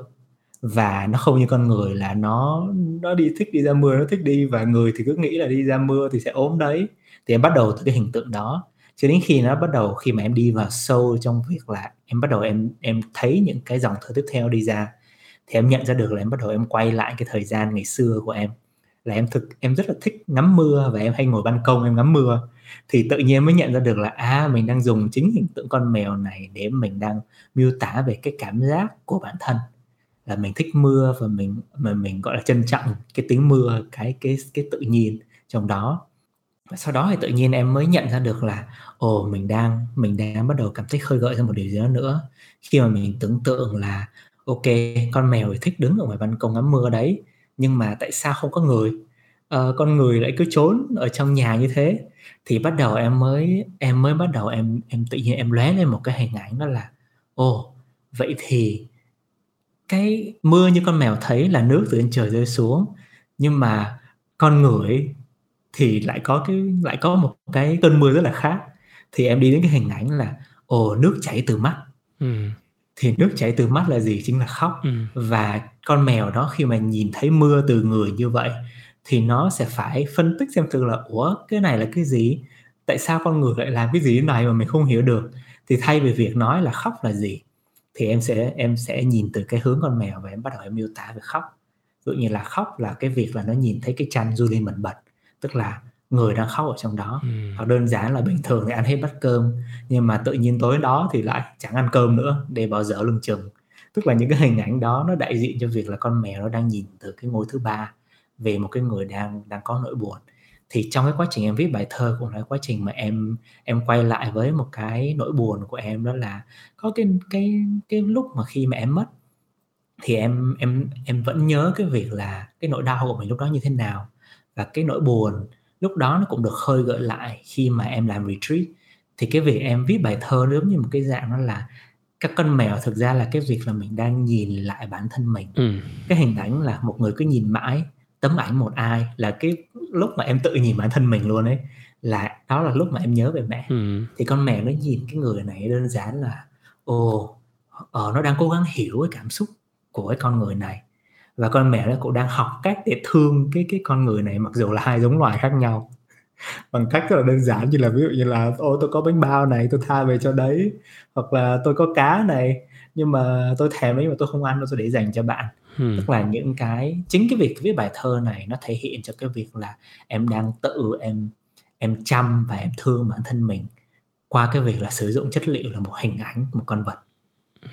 Và nó không như con người là nó nó đi thích đi ra mưa, nó thích đi. Và người thì cứ nghĩ là đi ra mưa thì sẽ ốm đấy. Thì em bắt đầu từ cái hình tượng đó. Cho đến khi nó bắt đầu, khi mà em đi vào sâu trong việc là em bắt đầu em em thấy những cái dòng thơ tiếp theo đi ra, thì em nhận ra được là em bắt đầu em quay lại cái thời gian ngày xưa của em. Là em thực, em rất là thích ngắm mưa và em hay ngồi ban công em ngắm mưa thì tự nhiên mới nhận ra được là à mình đang dùng chính hình tượng con mèo này để mình đang miêu tả về cái cảm giác của bản thân. Là mình thích mưa và mình, mà mình, gọi là, trân trọng cái tiếng mưa, cái cái cái tự nhiên trong đó. Và sau đó thì tự nhiên em mới nhận ra được là, ồ, mình đang mình đang bắt đầu cảm thấy khơi gợi ra một điều gì đó nữa. Khi mà mình tưởng tượng là, ok, con mèo thì thích đứng ở ngoài ban công ngắm mưa đấy, nhưng mà tại sao không có người? Uh, con người lại cứ trốn ở trong nhà như thế. Thì bắt đầu em mới em mới bắt đầu em em tự nhiên em lóe lên một cái hình ảnh đó là ồ vậy thì cái mưa như con mèo thấy là nước từ trên trời rơi xuống nhưng mà con người thì lại có cái lại có một cái cơn mưa rất là khác. Thì em đi đến cái hình ảnh là ồ nước chảy từ mắt. Ừ. thì nước chảy từ mắt là gì? Chính là khóc. Ừ. và con mèo đó khi mà nhìn thấy mưa từ người như vậy thì nó sẽ phải phân tích xem thử là ủa cái này là cái gì? Tại sao con người lại làm cái gì này mà mình không hiểu được? Thì thay vì việc nói là khóc là gì thì em sẽ em sẽ nhìn từ cái hướng con mèo và em bắt đầu em miêu tả về khóc. Dụ như là khóc là cái việc là nó nhìn thấy cái tranh du lên mẩn bật tức là người đang khóc ở trong đó. Ừ. hoặc đơn giản là bình thường thì ăn hết bát cơm nhưng mà tự nhiên tối đó thì lại chẳng ăn cơm nữa để bỏ dở lưng chừng. Tức là những cái hình ảnh đó nó đại diện cho việc là con mèo nó đang nhìn từ cái ngôi thứ ba về một cái người đang đang có nỗi buồn. Thì trong cái quá trình em viết bài thơ cũng là quá trình mà em em quay lại với một cái nỗi buồn của em đó là có cái cái cái lúc mà khi mà em mất thì em em em vẫn nhớ cái việc là cái nỗi đau của mình lúc đó như thế nào. Và cái nỗi buồn lúc đó nó cũng được khơi gợi lại khi mà em làm retreat. Thì cái việc em viết bài thơ giống như một cái dạng đó là các con mèo thực ra là cái việc là mình đang nhìn lại bản thân mình. Ừ. cái hình ảnh là một người cứ nhìn mãi tấm ảnh một ai là cái lúc mà em tự nhìn bản thân mình luôn ấy là đó là lúc mà em nhớ về mẹ. Ừ. thì con mèo nó nhìn cái người này đơn giản là ồ ờ, nó đang cố gắng hiểu cái cảm xúc của cái con người này. Và con mèo nó cũng đang học cách để thương cái cái con người này mặc dù là hai giống loài khác nhau. Bằng cách rất là đơn giản như là ví dụ như là ô tôi có bánh bao này tôi tha về cho đấy. Hoặc là tôi có cá này nhưng mà tôi thèm đấy mà tôi không ăn tôi để dành cho bạn hmm. tức là những cái chính cái việc viết bài thơ này nó thể hiện cho cái việc là em đang tự em em chăm và em thương bản thân mình qua cái việc là sử dụng chất liệu là một hình ảnh một con vật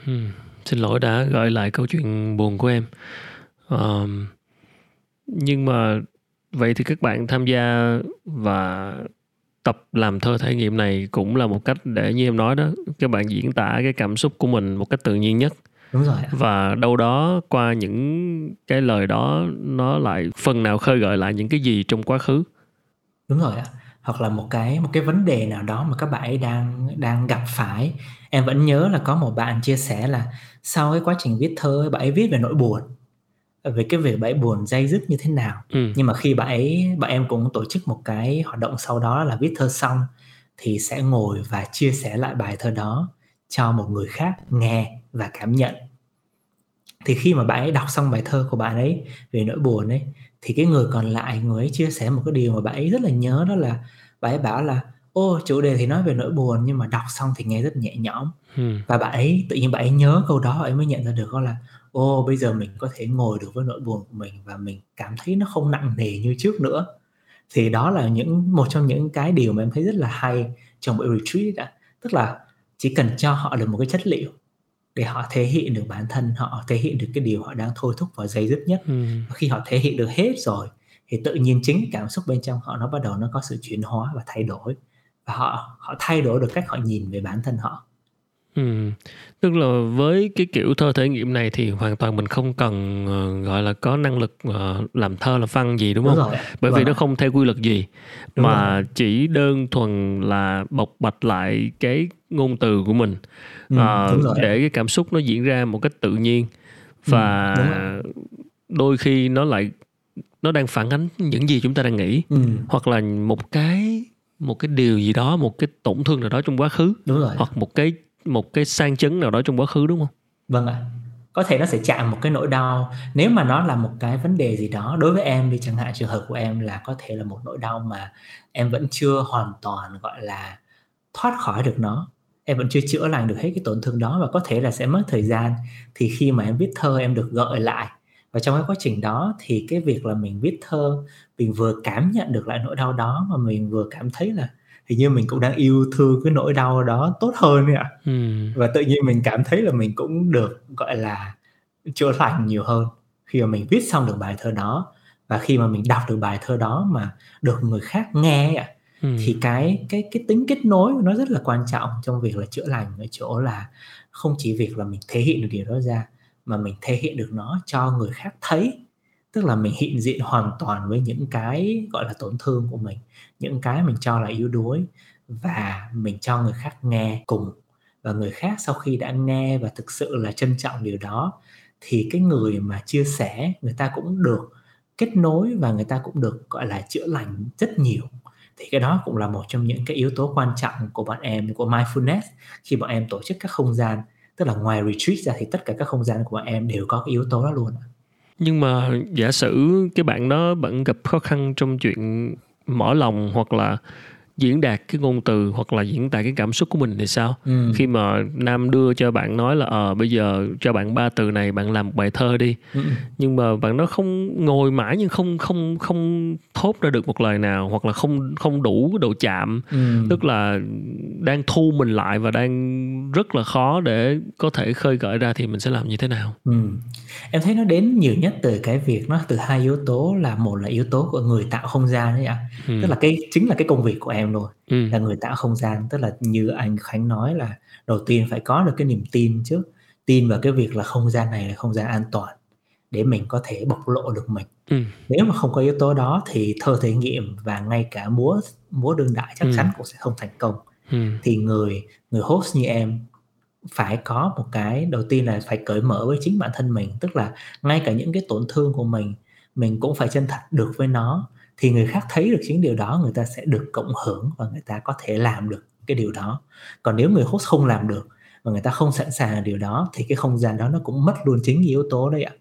hmm. xin lỗi đã gợi lại câu chuyện buồn của em um, nhưng mà vậy thì các bạn tham gia và tập làm thơ thể nghiệm này cũng là một cách để như em nói đó các bạn diễn tả cái cảm xúc của mình một cách tự nhiên nhất đúng rồi và đâu đó qua những cái lời đó nó lại phần nào khơi gợi lại những cái gì trong quá khứ? Đúng rồi ạ. Hoặc là một cái một cái vấn đề nào đó mà các bạn ấy đang đang gặp phải. Em vẫn nhớ là có một bạn chia sẻ là sau cái quá trình viết thơ bạn ấy viết về nỗi buồn. Về cái việc bạn ấy buồn dây dứt như thế nào. Ừ. nhưng mà khi bạn ấy bạn em cũng tổ chức một cái hoạt động sau đó là viết thơ xong thì sẽ ngồi và chia sẻ lại bài thơ đó cho một người khác nghe và cảm nhận. Thì khi mà bạn ấy đọc xong bài thơ của bạn ấy về nỗi buồn ấy thì cái người còn lại người ấy chia sẻ một cái điều mà bạn ấy rất là nhớ đó là bạn ấy bảo là ô chủ đề thì nói về nỗi buồn nhưng mà đọc xong thì nghe rất nhẹ nhõm. Hmm. và bạn ấy tự nhiên bạn ấy nhớ câu đó ấy mới nhận ra được đó là ô bây giờ mình có thể ngồi được với nỗi buồn của mình và mình cảm thấy nó không nặng nề như trước nữa. Thì đó là những một trong những cái điều mà em thấy rất là hay trong buổi retreat đã tức là chỉ cần cho họ được một cái chất liệu để họ thể hiện được bản thân họ thể hiện được cái điều họ đang thôi thúc và dây dứt nhất. Ừ. khi họ thể hiện được hết rồi thì tự nhiên chính cảm xúc bên trong họ nó bắt đầu nó có sự chuyển hóa và thay đổi. Và họ họ thay đổi được cách họ nhìn về bản thân họ Ừ. Tức là với cái kiểu thơ thể nghiệm này thì hoàn toàn mình không cần uh, gọi là có năng lực uh, làm thơ làm văn gì đúng, đúng không? Rồi. Bởi đúng vì rồi. nó không theo quy luật gì đúng mà rồi. chỉ đơn thuần là bộc bạch lại cái ngôn từ của mình ừ, uh, để cái cảm xúc nó diễn ra một cách tự nhiên ừ, và ừ, đôi khi nó lại nó đang phản ánh những gì chúng ta đang nghĩ ừ. hoặc là một cái một cái điều gì đó một cái tổn thương nào đó trong quá khứ đúng rồi. hoặc một cái một cái sang chấn nào đó trong quá khứ, đúng không? Vâng ạ. Có thể nó sẽ chạm một cái nỗi đau. Nếu mà nó là một cái vấn đề gì đó, đối với em đi chẳng hạn, trường hợp của em là có thể là một nỗi đau mà em vẫn chưa hoàn toàn, gọi là, thoát khỏi được nó. Em vẫn chưa chữa lành được hết cái tổn thương đó và có thể là sẽ mất thời gian. Thì khi mà em viết thơ, em được gợi lại. Và trong cái quá trình đó thì cái việc là mình viết thơ, mình vừa cảm nhận được lại nỗi đau đó mà mình vừa cảm thấy là hình như mình cũng đang yêu thương cái nỗi đau đó tốt hơn ạ ừ. và tự nhiên mình cảm thấy là mình cũng được gọi là chữa lành nhiều hơn khi mà mình viết xong được bài thơ đó và khi mà mình đọc được bài thơ đó mà được người khác nghe ạ ừ. thì cái cái cái tính kết nối nó rất là quan trọng trong việc là chữa lành ở chỗ là không chỉ việc là mình thể hiện được điều đó ra mà mình thể hiện được nó cho người khác thấy tức là mình hiện diện hoàn toàn với những cái, gọi là, tổn thương của mình, những cái mình cho là yếu đuối và mình cho người khác nghe cùng. Và người khác sau khi đã nghe và thực sự là trân trọng điều đó, thì cái người mà chia sẻ, người ta cũng được kết nối và người ta cũng được, gọi là, chữa lành rất nhiều. Thì cái đó cũng là một trong những cái yếu tố quan trọng của bọn em, của mindfulness, khi bọn em tổ chức các không gian. Tức là ngoài retreat ra thì tất cả các không gian của bọn em đều có cái yếu tố đó luôn nhưng mà giả sử cái bạn đó vẫn gặp khó khăn trong chuyện mở lòng hoặc là diễn đạt cái ngôn từ hoặc là diễn tả cái cảm xúc của mình thì sao ừ. khi mà nam đưa cho bạn nói là ờ à, bây giờ cho bạn ba từ này bạn làm một bài thơ đi ừ. nhưng mà bạn nó không ngồi mãi nhưng không không không thốt ra được một lời nào hoặc là không không đủ độ chạm ừ. tức là đang thu mình lại và đang rất là khó để có thể khơi gợi ra thì mình sẽ làm như thế nào ừ. em thấy nó đến nhiều nhất từ cái việc nó từ hai yếu tố là một là yếu tố của người tạo không gian đấy ạ ừ. tức là cái chính là cái công việc của em em rồi ừ. là người tạo không gian tức là như anh Khánh nói là đầu tiên phải có được cái niềm tin trước tin vào cái việc là không gian này là không gian an toàn để mình có thể bộc lộ được mình ừ. nếu mà không có yếu tố đó thì thơ thể nghiệm và ngay cả múa múa đương đại chắc ừ. chắn cũng sẽ không thành công ừ. thì người người host như em phải có một cái đầu tiên là phải cởi mở với chính bản thân mình tức là ngay cả những cái tổn thương của mình mình cũng phải chân thật được với nó thì người khác thấy được chính điều đó người ta sẽ được cộng hưởng và người ta có thể làm được cái điều đó. Còn nếu người host không làm được và người ta không sẵn sàng điều đó thì cái không gian đó nó cũng mất luôn chính yếu tố đấy ạ.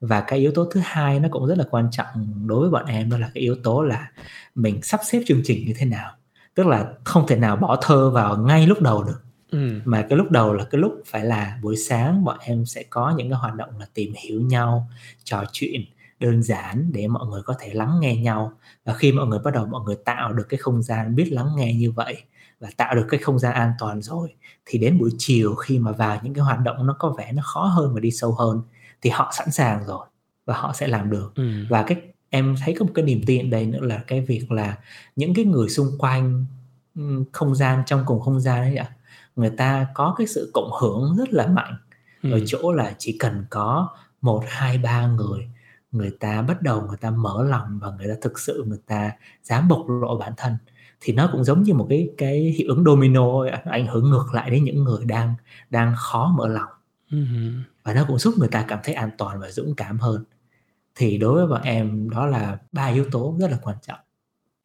Và cái yếu tố thứ hai nó cũng rất là quan trọng đối với bọn em đó là cái yếu tố là mình sắp xếp chương trình như thế nào. Tức là không thể nào bỏ thơ vào ngay lúc đầu được. Ừ. mà cái lúc đầu là cái lúc phải là buổi sáng bọn em sẽ có những cái hoạt động là tìm hiểu nhau trò chuyện đơn giản để mọi người có thể lắng nghe nhau và khi mọi người bắt đầu mọi người tạo được cái không gian biết lắng nghe như vậy và tạo được cái không gian an toàn rồi thì đến buổi chiều khi mà vào những cái hoạt động nó có vẻ nó khó hơn và đi sâu hơn thì họ sẵn sàng rồi và họ sẽ làm được ừ. và cái em thấy có một cái niềm tin đây nữa là cái việc là những cái người xung quanh không gian trong cùng không gian ấy ạ người ta có cái sự cộng hưởng rất là mạnh ừ. ở chỗ là chỉ cần có một hai ba người người ta bắt đầu người ta mở lòng và người ta thực sự người ta dám bộc lộ bản thân thì nó cũng giống như một cái cái hiệu ứng domino ảnh hưởng ngược lại đến những người đang đang khó mở lòng uh-huh. và nó cũng giúp người ta cảm thấy an toàn và dũng cảm hơn thì đối với bọn em đó là ba yếu tố rất là quan trọng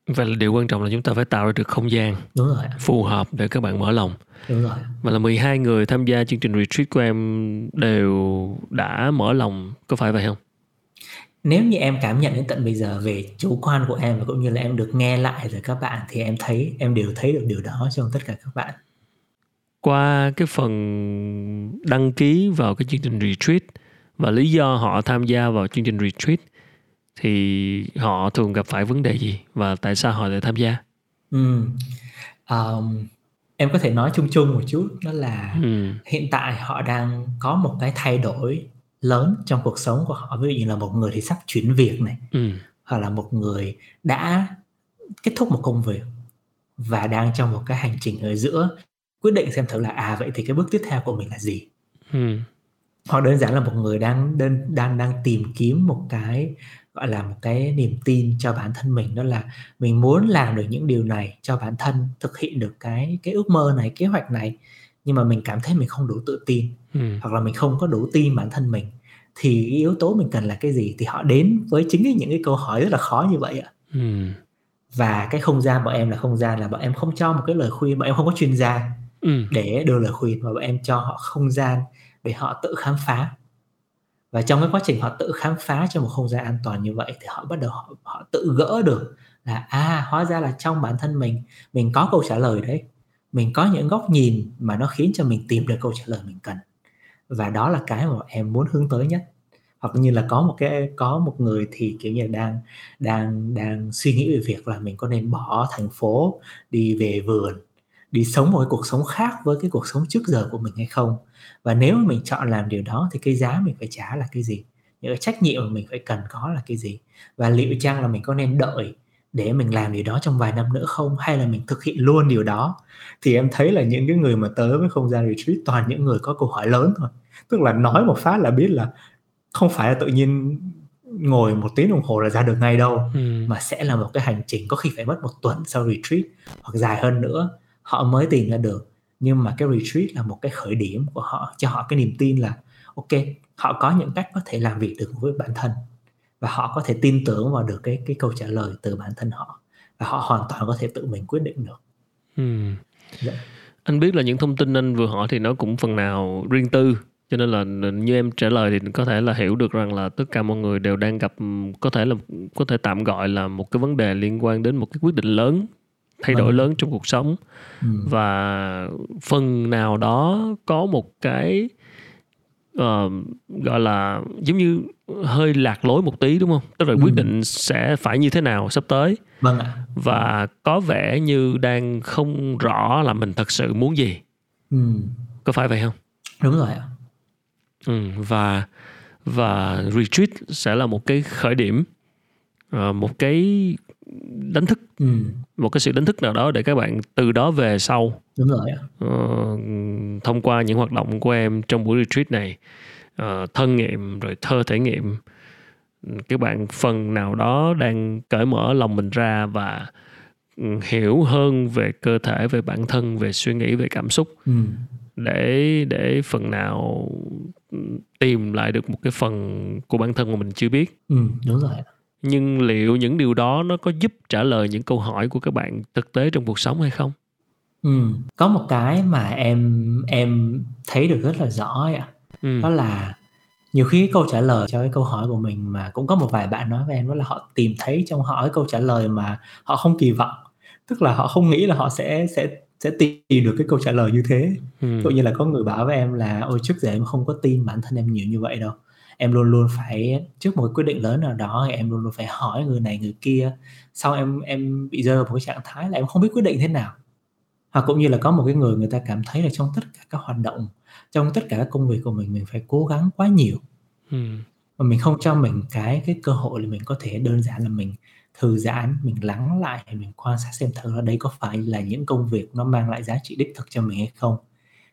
và điều quan trọng là chúng ta phải tạo ra được không gian Đúng rồi. phù hợp để các bạn mở lòng Đúng rồi. Và là 12 người tham gia chương trình retreat của em đều đã mở lòng, có phải vậy không? Nếu như em cảm nhận đến tận bây giờ về chủ quan của em và cũng như là em được nghe lại rồi các bạn thì em thấy em đều thấy được điều đó trong tất cả các bạn qua cái phần đăng ký vào cái chương trình retreat và lý do họ tham gia vào chương trình retreat thì họ thường gặp phải vấn đề gì và tại sao họ lại tham gia ừ. um, em có thể nói chung chung một chút đó là ừ. hiện tại họ đang có một cái thay đổi lớn trong cuộc sống của họ ví dụ như là một người thì sắp chuyển việc này ừ. hoặc là một người đã kết thúc một công việc và đang trong một cái hành trình ở giữa quyết định xem thử là à vậy thì cái bước tiếp theo của mình là gì ừ. hoặc đơn giản là một người đang đơn đang đang tìm kiếm một cái gọi là một cái niềm tin cho bản thân mình đó là mình muốn làm được những điều này cho bản thân thực hiện được cái cái ước mơ này kế hoạch này nhưng mà mình cảm thấy mình không đủ tự tin ừ. hoặc là mình không có đủ tin bản thân mình thì cái yếu tố mình cần là cái gì thì họ đến với chính những cái câu hỏi rất là khó như vậy ạ ừ. và cái không gian bọn em là không gian là bọn em không cho một cái lời khuyên bọn em không có chuyên gia ừ. để đưa lời khuyên và bọn em cho họ không gian để họ tự khám phá và trong cái quá trình họ tự khám phá trong một không gian an toàn như vậy thì họ bắt đầu họ, họ tự gỡ được là à hóa ra là trong bản thân mình mình có câu trả lời đấy mình có những góc nhìn mà nó khiến cho mình tìm được câu trả lời mình cần. Và đó là cái mà em muốn hướng tới nhất. Hoặc như là có một cái, có một người thì kiểu như là đang đang đang suy nghĩ về việc là mình có nên bỏ thành phố đi về vườn, đi sống một cái cuộc sống khác với cái cuộc sống trước giờ của mình hay không? Và nếu mà mình chọn làm điều đó thì cái giá mình phải trả là cái gì? Những cái trách nhiệm mà mình phải cần có là cái gì? Và liệu chăng là mình có nên đợi để mình làm điều đó trong vài năm nữa không? Hay là mình thực hiện luôn điều đó? Thì em thấy là những cái người mà tới với không gian retreat toàn những người có câu hỏi lớn thôi. Tức là nói một phát là biết là không phải là tự nhiên ngồi một tiếng đồng hồ là ra được ngay đâu ừ. mà sẽ là một cái hành trình có khi phải mất một tuần sau retreat hoặc dài hơn nữa họ mới tìm ra được. Nhưng mà cái retreat là một cái khởi điểm của họ cho họ cái niềm tin là ok họ có những cách có thể làm việc được với bản thân và họ có thể tin tưởng vào được cái cái câu trả lời từ bản thân họ và họ hoàn toàn có thể tự mình quyết định được. Ừ. Dạ. Anh biết là những thông tin anh vừa hỏi thì nó cũng phần nào riêng tư cho nên là như em trả lời thì có thể là hiểu được rằng là tất cả mọi người đều đang gặp có thể là có thể tạm gọi là một cái vấn đề liên quan đến một cái quyết định lớn thay đổi vâng. lớn trong cuộc sống ừ. và phần nào đó có một cái uh, gọi là giống như hơi lạc lối một tí đúng không tức là ừ. quyết định sẽ phải như thế nào sắp tới vâng ạ. và có vẻ như đang không rõ là mình thật sự muốn gì ừ. có phải vậy không đúng rồi ạ ừ, và và retreat sẽ là một cái khởi điểm uh, một cái đánh thức. Ừ. một cái sự đánh thức nào đó để các bạn từ đó về sau đúng rồi. uh, thông qua những hoạt động của em trong buổi retreat này uh, thân nghiệm rồi thơ thể nghiệm các bạn phần nào đó đang cởi mở lòng mình ra và ừ, hiểu hơn về cơ thể về bản thân về suy nghĩ về cảm xúc. Ừ. để để phần nào ừ, tìm lại được một cái phần của bản thân mà mình chưa biết. Ừ, đúng rồi nhưng liệu những điều đó nó có giúp trả lời những câu hỏi của các bạn thực tế trong cuộc sống hay không ừ. có một cái mà em em thấy được rất là rõ ạ ừ. đó là nhiều khi câu trả lời cho cái câu hỏi của mình mà cũng có một vài bạn nói với em đó là họ tìm thấy trong họ cái câu trả lời mà họ không kỳ vọng tức là họ không nghĩ là họ sẽ sẽ sẽ tìm được cái câu trả lời như thế ừ. như là có người bảo với em là ôi trước giờ em không có tin bản thân em nhiều như vậy đâu em luôn luôn phải trước một quyết định lớn nào đó thì em luôn luôn phải hỏi người này người kia sau em em bị rơi vào một cái trạng thái là em không biết quyết định thế nào. Hoặc cũng như là có một cái người người ta cảm thấy là trong tất cả các hoạt động trong tất cả các công việc của mình mình phải cố gắng quá nhiều. Ừ. và mình không cho mình cái cái cơ hội là mình có thể đơn giản là mình thư giãn mình lắng lại mình quan sát xem thử là đây có phải là những công việc nó mang lại giá trị đích thực cho mình hay không.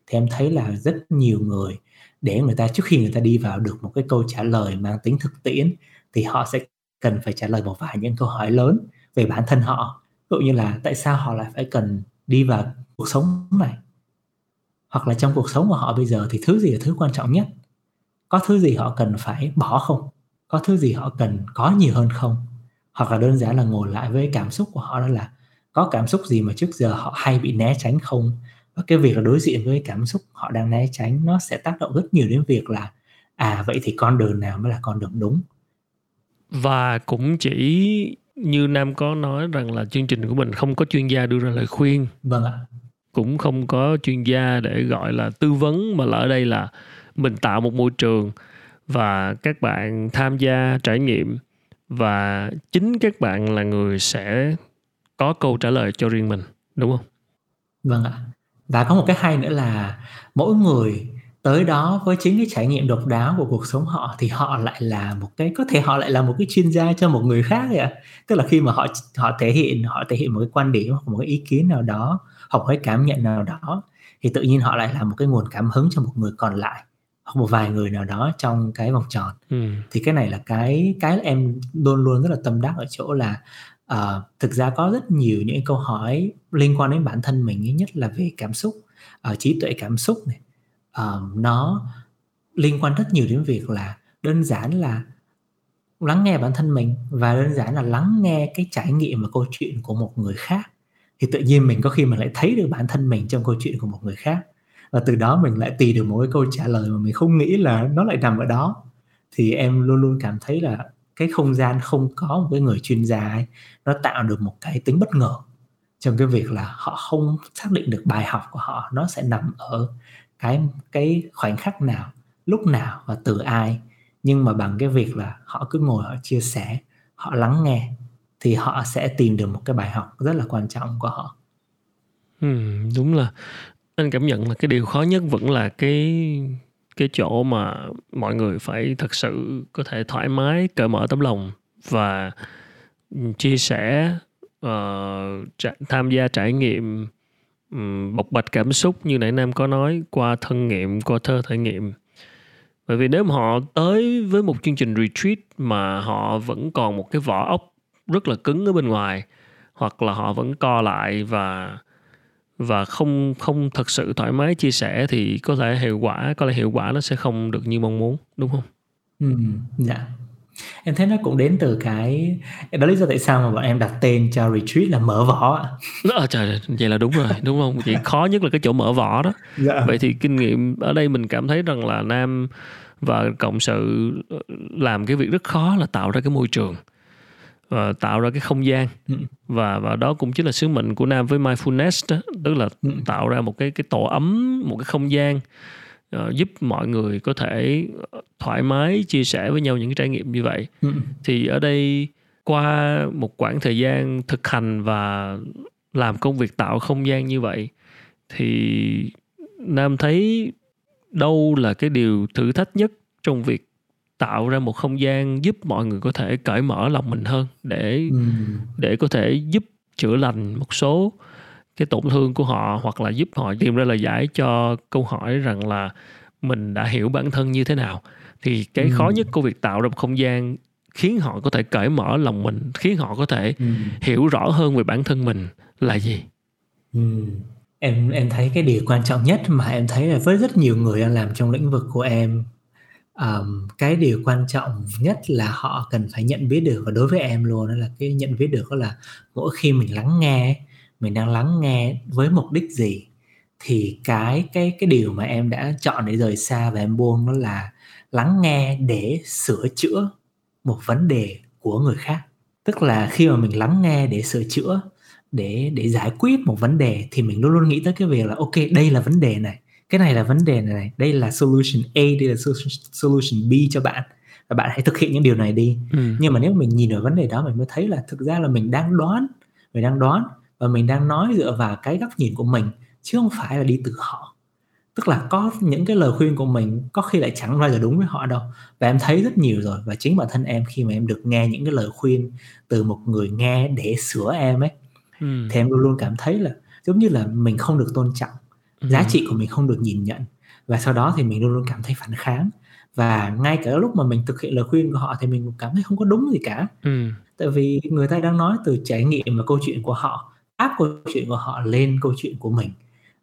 Thì em thấy là rất nhiều người để người ta, trước khi người ta đi vào được một cái câu trả lời mang tính thực tiễn, thì họ sẽ cần phải trả lời một vài những câu hỏi lớn về bản thân họ. Ví dụ như là tại sao họ lại phải cần đi vào cuộc sống này? Hoặc là trong cuộc sống của họ bây giờ thì thứ gì là thứ quan trọng nhất? Có thứ gì họ cần phải bỏ không? Có thứ gì họ cần có nhiều hơn không? Hoặc là đơn giản là ngồi lại với cảm xúc của họ đó là, có cảm xúc gì mà trước giờ họ hay bị né tránh không? Và cái việc là đối diện với cảm xúc họ đang né tránh nó sẽ tác động rất nhiều đến việc là à vậy thì con đường nào mới là con đường đúng? Và cũng chỉ như nam có nói rằng là chương trình của mình không có chuyên gia đưa ra lời khuyên. Vâng ạ. Cũng không có chuyên gia để gọi là tư vấn mà là ở đây là mình tạo một môi trường và các bạn tham gia trải nghiệm. Và chính các bạn là người sẽ có câu trả lời cho riêng mình đúng không? Vâng ạ và có một cái hay nữa là mỗi người tới đó với chính cái trải nghiệm độc đáo của cuộc sống họ thì họ lại là một cái có thể họ lại là một cái chuyên gia cho một người khác vậy ạ. Tức là khi mà họ họ thể hiện họ thể hiện một cái quan điểm hoặc một cái ý kiến nào đó hoặc một cái cảm nhận nào đó thì tự nhiên họ lại là một cái nguồn cảm hứng cho một người còn lại hoặc một vài người nào đó trong cái vòng tròn. Ừ. thì cái này là cái cái em luôn luôn rất là tâm đắc ở chỗ là uh, thực ra có rất nhiều những câu hỏi liên quan đến bản thân mình nhất là về cảm xúc uh, trí tuệ cảm xúc này. Uh, nó liên quan rất nhiều đến việc là đơn giản là lắng nghe bản thân mình và đơn giản là lắng nghe cái trải nghiệm và câu chuyện của một người khác. Thì tự nhiên mình có khi mình lại thấy được bản thân mình trong câu chuyện của một người khác và từ đó mình lại tìm được một cái câu trả lời mà mình không nghĩ là nó lại nằm ở đó. Thì em luôn luôn cảm thấy là cái không gian không có một cái người chuyên gia ấy, nó tạo được một cái tính bất ngờ trong cái việc là họ không xác định được bài học của họ nó sẽ nằm ở cái cái khoảnh khắc nào lúc nào và từ ai. Nhưng mà bằng cái việc là họ cứ ngồi họ chia sẻ họ lắng nghe thì họ sẽ tìm được một cái bài học rất là quan trọng của họ. Ừ, đúng là anh cảm nhận là cái điều khó nhất vẫn là cái cái chỗ mà mọi người phải thật sự có thể thoải mái cởi mở tấm lòng và ừ, chia sẻ uh, tham gia trải nghiệm um, bộc bạch cảm xúc như nãy nam có nói qua thân nghiệm qua thơ thể nghiệm. Bởi vì nếu mà họ tới với một chương trình retreat mà họ vẫn còn một cái vỏ ốc rất là cứng ở bên ngoài hoặc là họ vẫn co lại và và không không thật sự thoải mái chia sẻ thì có thể hiệu quả có lẽ hiệu quả nó sẽ không được như mong muốn đúng không? Ừ, dạ. Em thấy nó cũng đến từ cái đó lý do tại sao mà bọn em đặt tên cho retreat là mở vỏ ạ. À, trời vậy là đúng rồi, đúng không? Chỉ khó nhất là cái chỗ mở vỏ đó. Dạ. Vậy thì kinh nghiệm ở đây mình cảm thấy rằng là Nam và cộng sự làm cái việc rất khó là tạo ra cái môi trường và tạo ra cái không gian ừ. và và đó cũng chính là sứ mệnh của Nam với mindfulness đó tức là ừ. tạo ra một cái cái tổ ấm một cái không gian uh, giúp mọi người có thể thoải mái chia sẻ với nhau những cái trải nghiệm như vậy ừ. thì ở đây qua một quãng thời gian thực hành và làm công việc tạo không gian như vậy thì Nam thấy đâu là cái điều thử thách nhất trong việc tạo ra một không gian giúp mọi người có thể cởi mở lòng mình hơn để ừ. để có thể giúp chữa lành một số cái tổn thương của họ hoặc là giúp họ tìm ra lời giải cho câu hỏi rằng là mình đã hiểu bản thân như thế nào thì cái ừ. khó nhất của việc tạo ra một không gian khiến họ có thể cởi mở lòng mình khiến họ có thể ừ. hiểu rõ hơn về bản thân mình là gì ừ. em em thấy cái điều quan trọng nhất mà em thấy là với rất nhiều người đang làm trong lĩnh vực của em um, cái điều quan trọng nhất là họ cần phải nhận biết được và đối với em luôn đó là cái nhận biết được đó là mỗi khi mình lắng nghe mình đang lắng nghe với mục đích gì thì cái cái cái điều mà em đã chọn để rời xa và em buông đó là lắng nghe để sửa chữa một vấn đề của người khác. Tức là khi mà mình lắng nghe để sửa chữa để để giải quyết một vấn đề thì mình luôn luôn nghĩ tới cái việc là ok đây là vấn đề này cái này là vấn đề này đây là solution A đây là solution B cho bạn. Và bạn hãy thực hiện những điều này đi. Ừ. nhưng mà nếu mình nhìn vào vấn đề đó mình mới thấy là thực ra là mình đang đoán mình đang đoán và mình đang nói dựa vào cái góc nhìn của mình chứ không phải là đi từ họ. Tức là có những cái lời khuyên của mình có khi lại chẳng bao giờ đúng với họ đâu. Và em thấy rất nhiều rồi. Và chính bản thân em khi mà em được nghe những cái lời khuyên từ một người nghe để sửa em ấy ừ. thì em luôn luôn cảm thấy là giống như là mình không được tôn trọng giá trị của mình không được nhìn nhận. Và sau đó thì mình luôn luôn cảm thấy phản kháng. Và ngay cả lúc mà mình thực hiện lời khuyên của họ thì mình cũng cảm thấy không có đúng gì cả. Ừ. tại vì người ta đang nói từ trải nghiệm và câu chuyện của họ áp câu chuyện của họ lên câu chuyện của mình.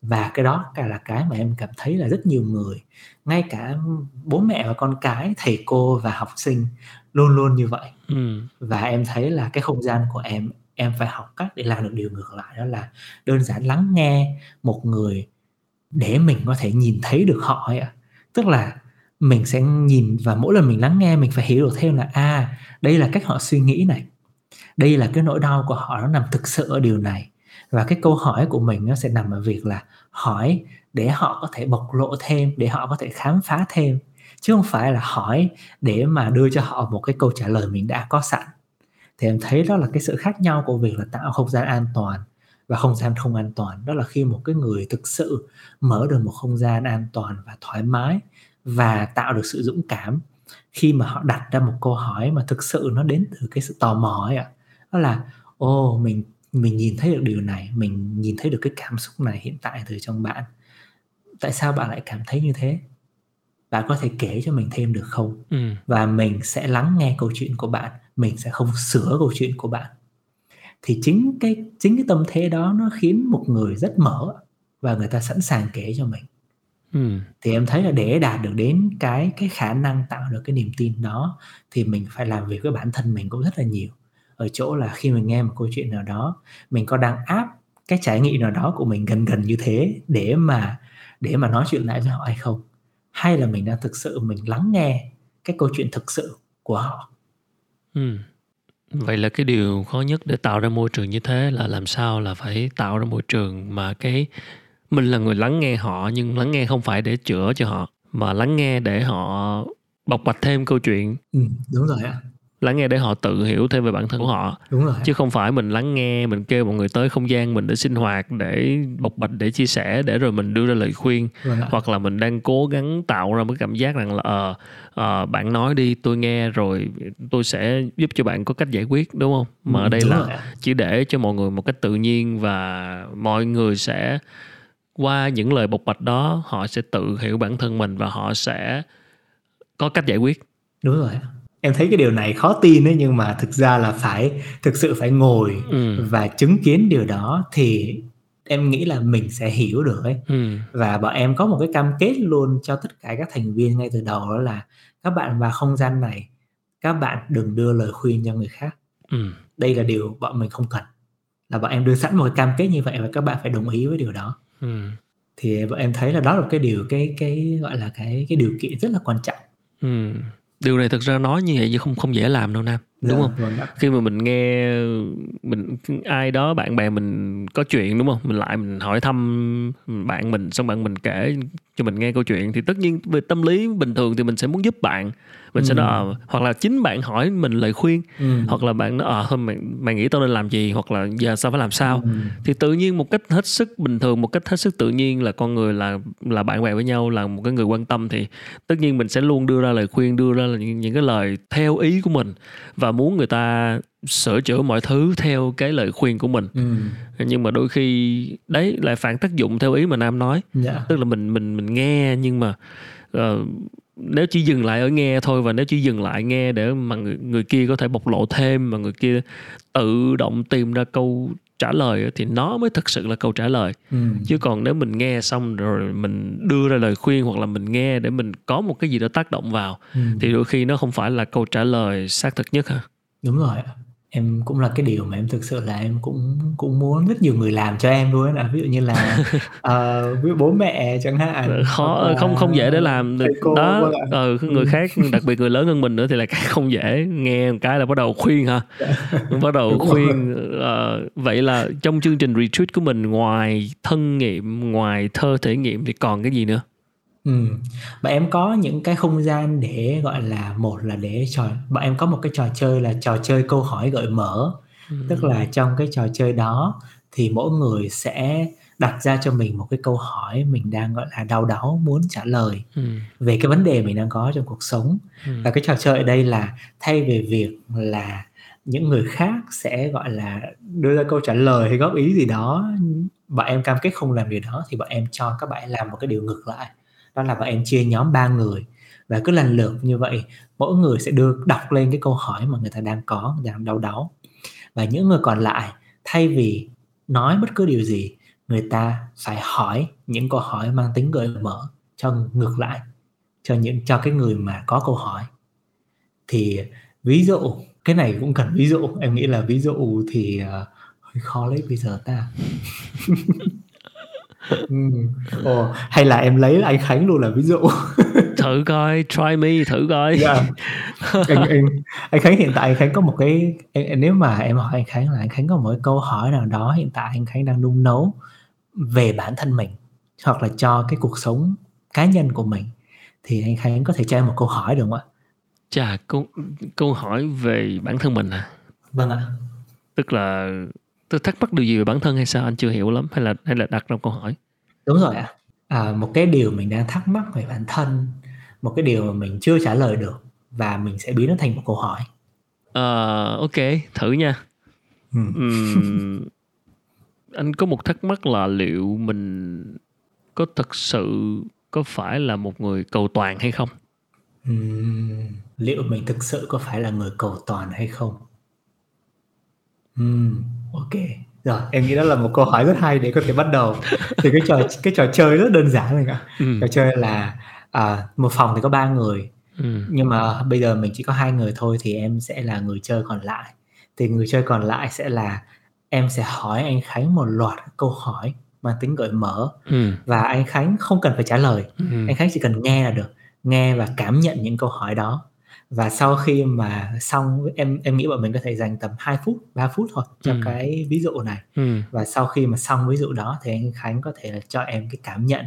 Và cái đó cả là cái mà em cảm thấy là rất nhiều người ngay cả bố mẹ và con cái thầy cô và học sinh luôn luôn như vậy. Ừ. và em thấy là cái không gian của em em phải học cách để làm được điều ngược lại. Đó là đơn giản lắng nghe một người để mình có thể nhìn thấy được họ ấy ạ. Tức là mình sẽ nhìn và mỗi lần mình lắng nghe mình phải hiểu được thêm là à đây là cách họ suy nghĩ này. Đây là cái nỗi đau của họ, nó nằm thực sự ở điều này. Và cái câu hỏi của mình nó sẽ nằm ở việc là hỏi để họ có thể bộc lộ thêm, để họ có thể khám phá thêm. Chứ không phải là hỏi để mà đưa cho họ một cái câu trả lời mình đã có sẵn. Thì em thấy đó là cái sự khác nhau của việc là tạo không gian an toàn và không gian không an toàn. Đó là khi một cái người thực sự mở được một không gian an toàn và thoải mái và tạo được sự dũng cảm khi mà họ đặt ra một câu hỏi mà thực sự nó đến từ cái sự tò mò ấy ạ. Đó là ô mình mình nhìn thấy được điều này mình nhìn thấy được cái cảm xúc này hiện tại từ trong bạn. Tại sao bạn lại cảm thấy như thế? Bạn có thể kể cho mình thêm được không? Ừ. và mình sẽ lắng nghe câu chuyện của bạn mình sẽ không sửa câu chuyện của bạn thì chính cái chính cái tâm thế đó nó khiến một người rất mở và người ta sẵn sàng kể cho mình ừ. thì em thấy là để đạt được đến cái cái khả năng tạo được cái niềm tin đó thì mình phải làm việc với bản thân mình cũng rất là nhiều ở chỗ là khi mình nghe một câu chuyện nào đó mình có đang áp cái trải nghiệm nào đó của mình gần gần như thế để mà để mà nói chuyện lại với họ hay không hay là mình đang thực sự mình lắng nghe cái câu chuyện thực sự của họ ừ. Vậy là cái điều khó nhất để tạo ra môi trường như thế là làm sao là phải tạo ra môi trường mà cái mình là người lắng nghe họ nhưng lắng nghe không phải để chữa cho họ mà lắng nghe để họ bộc bạch thêm câu chuyện. Ừ, đúng rồi ạ lắng nghe để họ tự hiểu thêm về bản thân của họ. Đúng rồi. Chứ không phải mình lắng nghe mình kêu mọi người tới không gian mình để sinh hoạt để bộc bạch để chia sẻ để rồi mình đưa ra lời khuyên. Ạ. hoặc là mình đang cố gắng tạo ra một cảm giác rằng là ờ ờ, bạn nói đi tôi nghe rồi tôi sẽ giúp cho bạn có cách giải quyết đúng không? Mà ở đây Ừ, là rồi. chỉ để cho mọi người một cách tự nhiên và mọi người sẽ qua những lời bộc bạch đó họ sẽ tự hiểu bản thân mình và họ sẽ có cách giải quyết. Đúng rồi. Em thấy cái điều này khó tin đấy nhưng mà thực ra là phải thực sự phải ngồi ừ. và chứng kiến điều đó thì em nghĩ là mình sẽ hiểu được ấy. Ừ. Và bọn em có một cái cam kết luôn cho tất cả các thành viên ngay từ đầu đó là các bạn vào không gian này các bạn đừng đưa lời khuyên cho người khác. Ừ. Đây là điều bọn mình không cần. Là bọn em đưa sẵn một cái cam kết như vậy và các bạn phải đồng ý với điều đó. Ừ. Thì bọn em thấy là đó là cái điều cái cái gọi là cái cái điều kiện rất là quan trọng. Ừ điều này thực ra nói như vậy chứ không không dễ làm đâu nam. Đúng Dạ, không? vâng ạ. khi mà mình nghe mình ai đó bạn bè mình có chuyện đúng không? Mình lại mình hỏi thăm bạn mình xong bạn mình kể cho mình nghe câu chuyện thì tất nhiên về tâm lý bình thường thì mình sẽ muốn giúp bạn mình sẽ Ừ. nói ờ, hoặc là chính bạn hỏi mình lời khuyên ừ. hoặc là bạn nói ờ thôi mày, mày nghĩ tao nên làm gì hoặc là giờ sao phải làm sao Ừ. thì tự nhiên một cách hết sức bình thường một cách hết sức tự nhiên là con người là là bạn bè với nhau là một cái người quan tâm thì tất nhiên mình sẽ luôn đưa ra lời khuyên đưa ra là những, những cái lời theo ý của mình và muốn người ta sửa chữa mọi thứ theo cái lời khuyên của mình Ừ. nhưng mà đôi khi đấy lại phản tác dụng theo ý mà nam nói Dạ. tức là mình mình mình nghe nhưng mà ờ, nếu chỉ dừng lại ở nghe thôi và nếu chỉ dừng lại nghe để mà người người kia có thể bộc lộ thêm mà người kia tự động tìm ra câu trả lời thì nó mới thực sự là câu trả lời Ừ. chứ còn nếu mình nghe xong rồi mình đưa ra lời khuyên hoặc là mình nghe để mình có một cái gì đó tác động vào Ừ. thì đôi khi nó không phải là câu trả lời xác thực nhất ha đúng rồi ạ. Em cũng là cái điều mà em thực sự là em cũng cũng muốn rất nhiều người làm cho em luôn á. Ví dụ như là ờ, ví dụ bố mẹ chẳng hạn khó hoặc là không không dễ để làm được. cô, đó ờ, người Ừ. khác đặc biệt người lớn hơn mình nữa thì là cái không dễ. Nghe một cái là bắt đầu khuyên ha bắt đầu Đúng khuyên ờ, vậy là trong chương trình retreat của mình ngoài thân nghiệm ngoài thơ thể nghiệm thì còn cái gì nữa Ừ. Bọn em có những cái không gian để gọi là một là để trò bọn em có một cái trò chơi là trò chơi câu hỏi gợi mở tức là trong cái trò chơi đó thì mỗi người sẽ đặt ra cho mình một cái câu hỏi mình đang gọi là đau đáu muốn trả lời ừ. về cái vấn đề mình đang có trong cuộc sống Ừ. và cái trò chơi ở đây là thay vì việc là những người khác sẽ gọi là đưa ra câu trả lời hay góp ý gì đó bọn em cam kết không làm điều đó thì bọn em cho các bạn làm một cái điều ngược lại đó là bọn em chia nhóm ba người. Và cứ lần lượt như vậy mỗi người sẽ đưa đọc lên cái câu hỏi mà người ta đang có đang đau đáu. Và những người còn lại thay vì nói bất cứ điều gì người ta phải hỏi những câu hỏi mang tính gợi mở cho ngược lại cho những cho cái người mà có câu hỏi. Thì ví dụ cái này cũng cần ví dụ em nghĩ là ví dụ thì uh, hơi khó lấy bây giờ ta. ừ. Ồ, hay là em lấy anh Khánh luôn là ví dụ thử coi try me thử coi Dạ. anh, anh, anh Khánh hiện tại anh Khánh có một cái em- nếu mà em hỏi anh Khánh là anh Khánh có một cái câu hỏi nào đó hiện tại anh Khánh đang nung nấu về bản thân mình hoặc là cho cái cuộc sống cá nhân của mình thì anh Khánh có thể cho em một câu hỏi được không ạ? chà câu câu hỏi về bản thân mình à Vâng ạ. tức là tôi thắc mắc điều gì về bản thân hay sao anh chưa hiểu lắm hay là hay là đặt ra câu hỏi Đúng rồi ạ. À, một cái điều mình đang thắc mắc về bản thân, một cái điều mà mình chưa trả lời được và mình sẽ biến nó thành một câu hỏi. Ờ, ok thử nha Ừ. Ừm, anh có một thắc mắc là liệu mình có thực sự có phải là một người cầu toàn hay không Ừm, liệu mình thực sự có phải là người cầu toàn hay không? Ừm, ok. Rồi, em nghĩ đó là một câu hỏi rất hay để có thể bắt đầu. Thì cái trò cái trò chơi rất đơn giản này ạ. ừ. Trò chơi là à, một phòng thì có ba người Ừ. nhưng mà bây giờ mình chỉ có hai người thôi thì em sẽ là người chơi còn lại thì người chơi còn lại sẽ là em sẽ hỏi anh Khánh một loạt câu hỏi mang tính gợi mở ừ. và anh Khánh không cần phải trả lời Ừ. anh Khánh chỉ cần nghe là được nghe và cảm nhận những câu hỏi đó và sau khi mà xong em em nghĩ bọn mình có thể dành tầm 2 phút 3 phút thôi cho Ừ. cái ví dụ này Ừ. và sau khi mà xong ví dụ đó thì anh Khánh có thể là cho em cái cảm nhận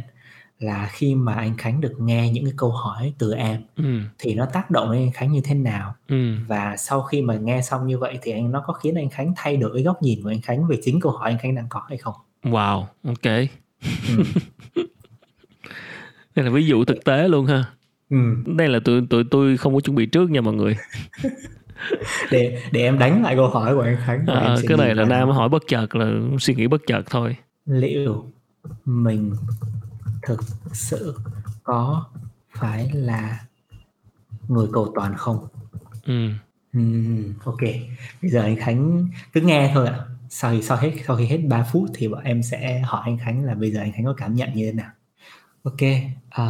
là khi mà anh Khánh được nghe những cái câu hỏi từ em Ừ. thì nó tác động đến anh Khánh như thế nào Ừ. và sau khi mà nghe xong như vậy thì anh nó có khiến anh Khánh thay đổi góc nhìn của anh Khánh về chính câu hỏi anh Khánh đang có hay không Wow, ok. ừ. Đây là ví dụ thực tế luôn ha. Ừ. Đây là tụi tụi tôi không có chuẩn bị trước nha mọi người. để để em đánh lại câu hỏi của anh Khánh À, cái này là Nam hỏi bất chợt là suy nghĩ bất chợt thôi. liệu mình thực sự có phải là người cầu toàn không Ừ. Ừm, ok bây giờ anh Khánh cứ nghe thôi ạ sau khi sau hết sau khi hết 3 phút thì bọn em sẽ hỏi anh Khánh là bây giờ anh Khánh có cảm nhận như thế nào ok à,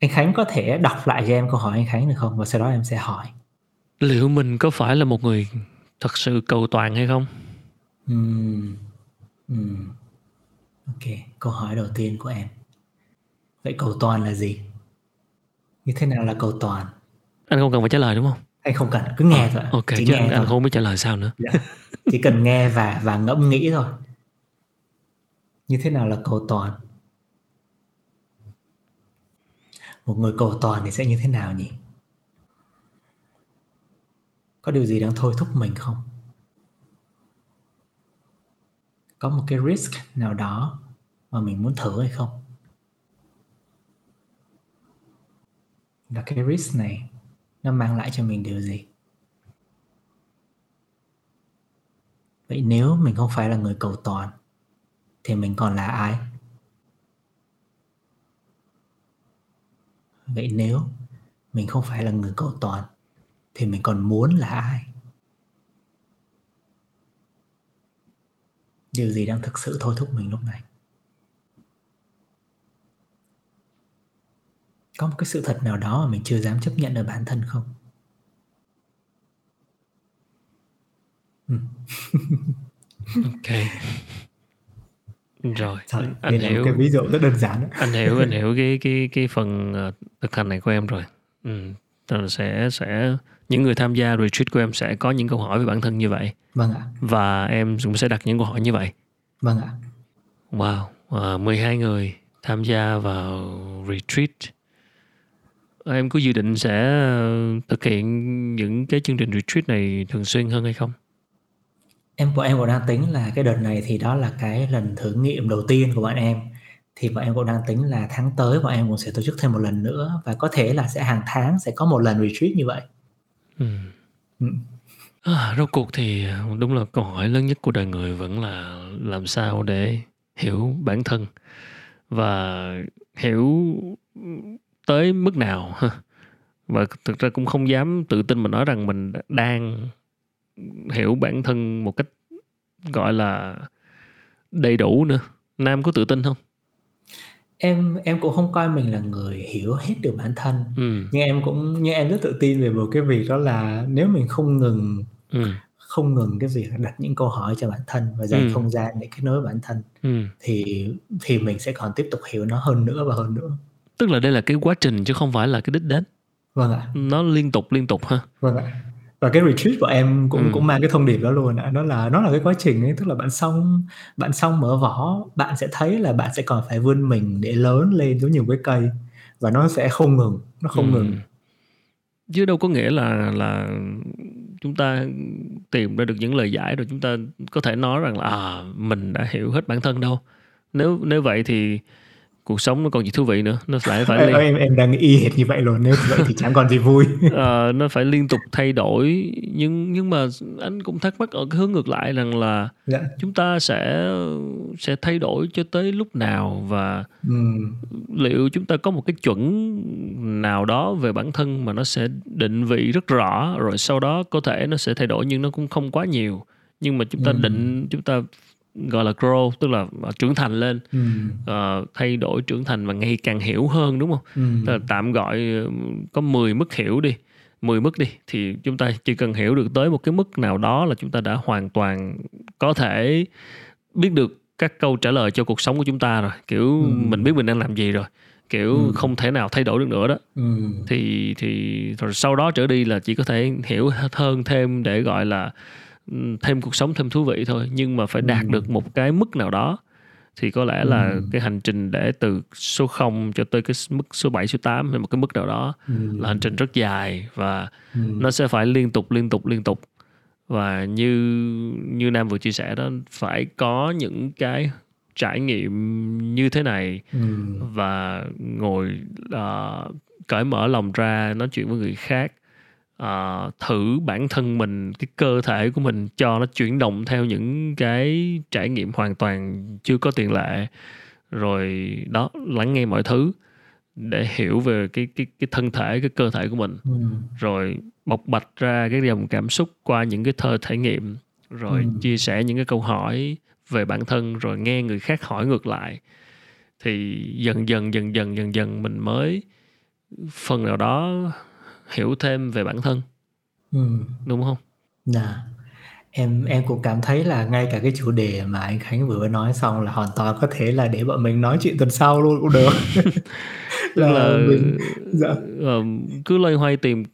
anh Khánh có thể đọc lại cho em câu hỏi anh Khánh được không và sau đó em sẽ hỏi Liệu mình có phải là một người thật sự cầu toàn hay không? Ừm, ừm. ok câu hỏi đầu tiên của em vậy cầu toàn là gì như thế nào là cầu toàn Anh không cần phải trả lời đúng không? anh không cần cứ nghe thôi ạ. Ok, chỉ chứ nghe anh, thôi anh không biết trả lời sao nữa. Dạ. chỉ cần nghe và và ngẫm nghĩ thôi như thế nào là cầu toàn một người cầu toàn thì sẽ như thế nào nhỉ? Có điều gì đang thôi thúc mình không? Có một cái risk nào đó mà mình muốn thử hay không? Và cái risk này, nó mang lại cho mình điều gì? Vậy nếu mình không phải là người cầu toàn, thì mình còn là ai? Vậy nếu mình không phải là người cầu toàn, thì mình còn muốn là ai? Điều gì đang thực sự thôi thúc mình lúc này? Có một cái sự thật nào đó mà mình chưa dám chấp nhận ở bản thân không? Ok. Rồi, Sorry, anh hiểu. cái ví dụ rất đơn giản đó. anh hiểu anh hiểu cái cái cái phần ờ, thực hành này của em rồi ừ. Là sẽ sẽ những người tham gia retreat của em sẽ có những câu hỏi về bản thân như vậy vâng ạ và em cũng sẽ đặt những câu hỏi như vậy vâng ạ wow à, 12 người tham gia vào retreat em có dự định sẽ ờ, thực hiện những cái chương trình retreat này thường xuyên hơn hay không em bọn em cũng đang tính là cái đợt này thì đó là cái lần thử nghiệm đầu tiên của bọn em thì bọn em cũng đang tính là tháng tới bọn em cũng sẽ tổ chức thêm một lần nữa và có thể là sẽ hàng tháng sẽ có một lần retreat như vậy ừ. Ừ. À, rốt cuộc thì đúng là câu hỏi lớn nhất của đời người vẫn là làm sao để hiểu bản thân và hiểu tới mức nào và thực ra cũng không dám tự tin mà nói rằng mình đang hiểu bản thân một cách gọi là đầy đủ nữa. Nam có tự tin không? Em em cũng không coi mình là người hiểu hết được bản thân. Ừ. Nhưng em cũng nhưng em rất tự tin về một cái việc đó là nếu mình không ngừng ừ. không ngừng cái việc đặt những câu hỏi cho bản thân và dành Ừ. không gian để kết nối bản thân ừ. thì thì mình sẽ còn tiếp tục hiểu nó hơn nữa và hơn nữa. Tức là đây là cái quá trình chứ không phải là cái đích đến. Vâng ạ. Nó liên tục liên tục ha? Vâng ạ và cái retreat của em cũng Ừ. cũng mang cái thông điệp đó luôn đó là nó là cái quá trình ấy tức là bạn xong bạn xong mở vỏ bạn sẽ thấy là bạn sẽ còn phải vươn mình để lớn lên giống như một cái cây và nó sẽ không ngừng nó không Ừ. ngừng chứ đâu có nghĩa là là chúng ta tìm ra được những lời giải rồi chúng ta có thể nói rằng là à, mình đã hiểu hết bản thân đâu nếu nếu vậy thì cuộc sống nó còn gì thú vị nữa. Nó lại phải liên, em em đang y hệt như vậy luôn nếu vậy thì chẳng còn gì vui. Ờ, nó phải liên tục thay đổi. Nhưng nhưng mà anh cũng thắc mắc ở cái hướng ngược lại rằng là dạ. chúng ta sẽ sẽ thay đổi cho tới lúc nào và Ừm, liệu chúng ta có một cái chuẩn nào đó về bản thân mà nó sẽ định vị rất rõ rồi sau đó có thể nó sẽ thay đổi nhưng nó cũng không quá nhiều. Nhưng mà chúng ta Ừm. định chúng ta gọi là grow tức là trưởng thành lên. Ừm, ờ, thay đổi trưởng thành và ngày càng hiểu hơn đúng không? Ừm, Tức là tạm gọi có 10 mức hiểu đi 10 mức đi thì chúng ta chỉ cần hiểu được tới một cái mức nào đó là chúng ta đã hoàn toàn có thể biết được các câu trả lời cho cuộc sống của chúng ta rồi. Kiểu ừ. mình biết mình đang làm gì rồi. Kiểu ừ. không thể nào thay đổi được nữa đó. Ừ. thì thì rồi sau đó trở đi là chỉ có thể hiểu hơn thêm để gọi là ừ, thêm cuộc sống thêm thú vị thôi nhưng mà phải đạt ừ. được một cái mức nào đó thì có lẽ là ừ. cái hành trình để từ số 0 cho tới cái mức số 7 số 8 hay một cái mức nào đó ừ. là hành trình rất dài và ừ. nó sẽ phải liên tục liên tục liên tục và như như Nam vừa chia sẻ đó phải có những cái trải nghiệm như thế này ừ. và ngồi uh, cởi mở lòng ra nói chuyện với người khác uh, thử bản thân mình cái cơ thể của mình cho nó chuyển động theo những cái trải nghiệm hoàn toàn chưa có tiền lệ rồi đó lắng nghe mọi thứ để hiểu về cái cái cái thân thể cái cơ thể của mình ừ. rồi bộc bạch ra cái dòng cảm xúc qua những cái thơ trải nghiệm rồi ừ. chia sẻ những cái câu hỏi về bản thân rồi nghe người khác hỏi ngược lại thì dần dần dần dần dần dần mình mới phần nào đó hiểu thêm về bản thân ừ. đúng không? Dạ em em cũng cảm thấy là ngay cả cái chủ đề mà anh Khánh vừa nói xong là hoàn toàn có thể là để bọn mình nói chuyện tuần sau luôn cũng được là, là mình dạ. uh, cứ loay hoay tìm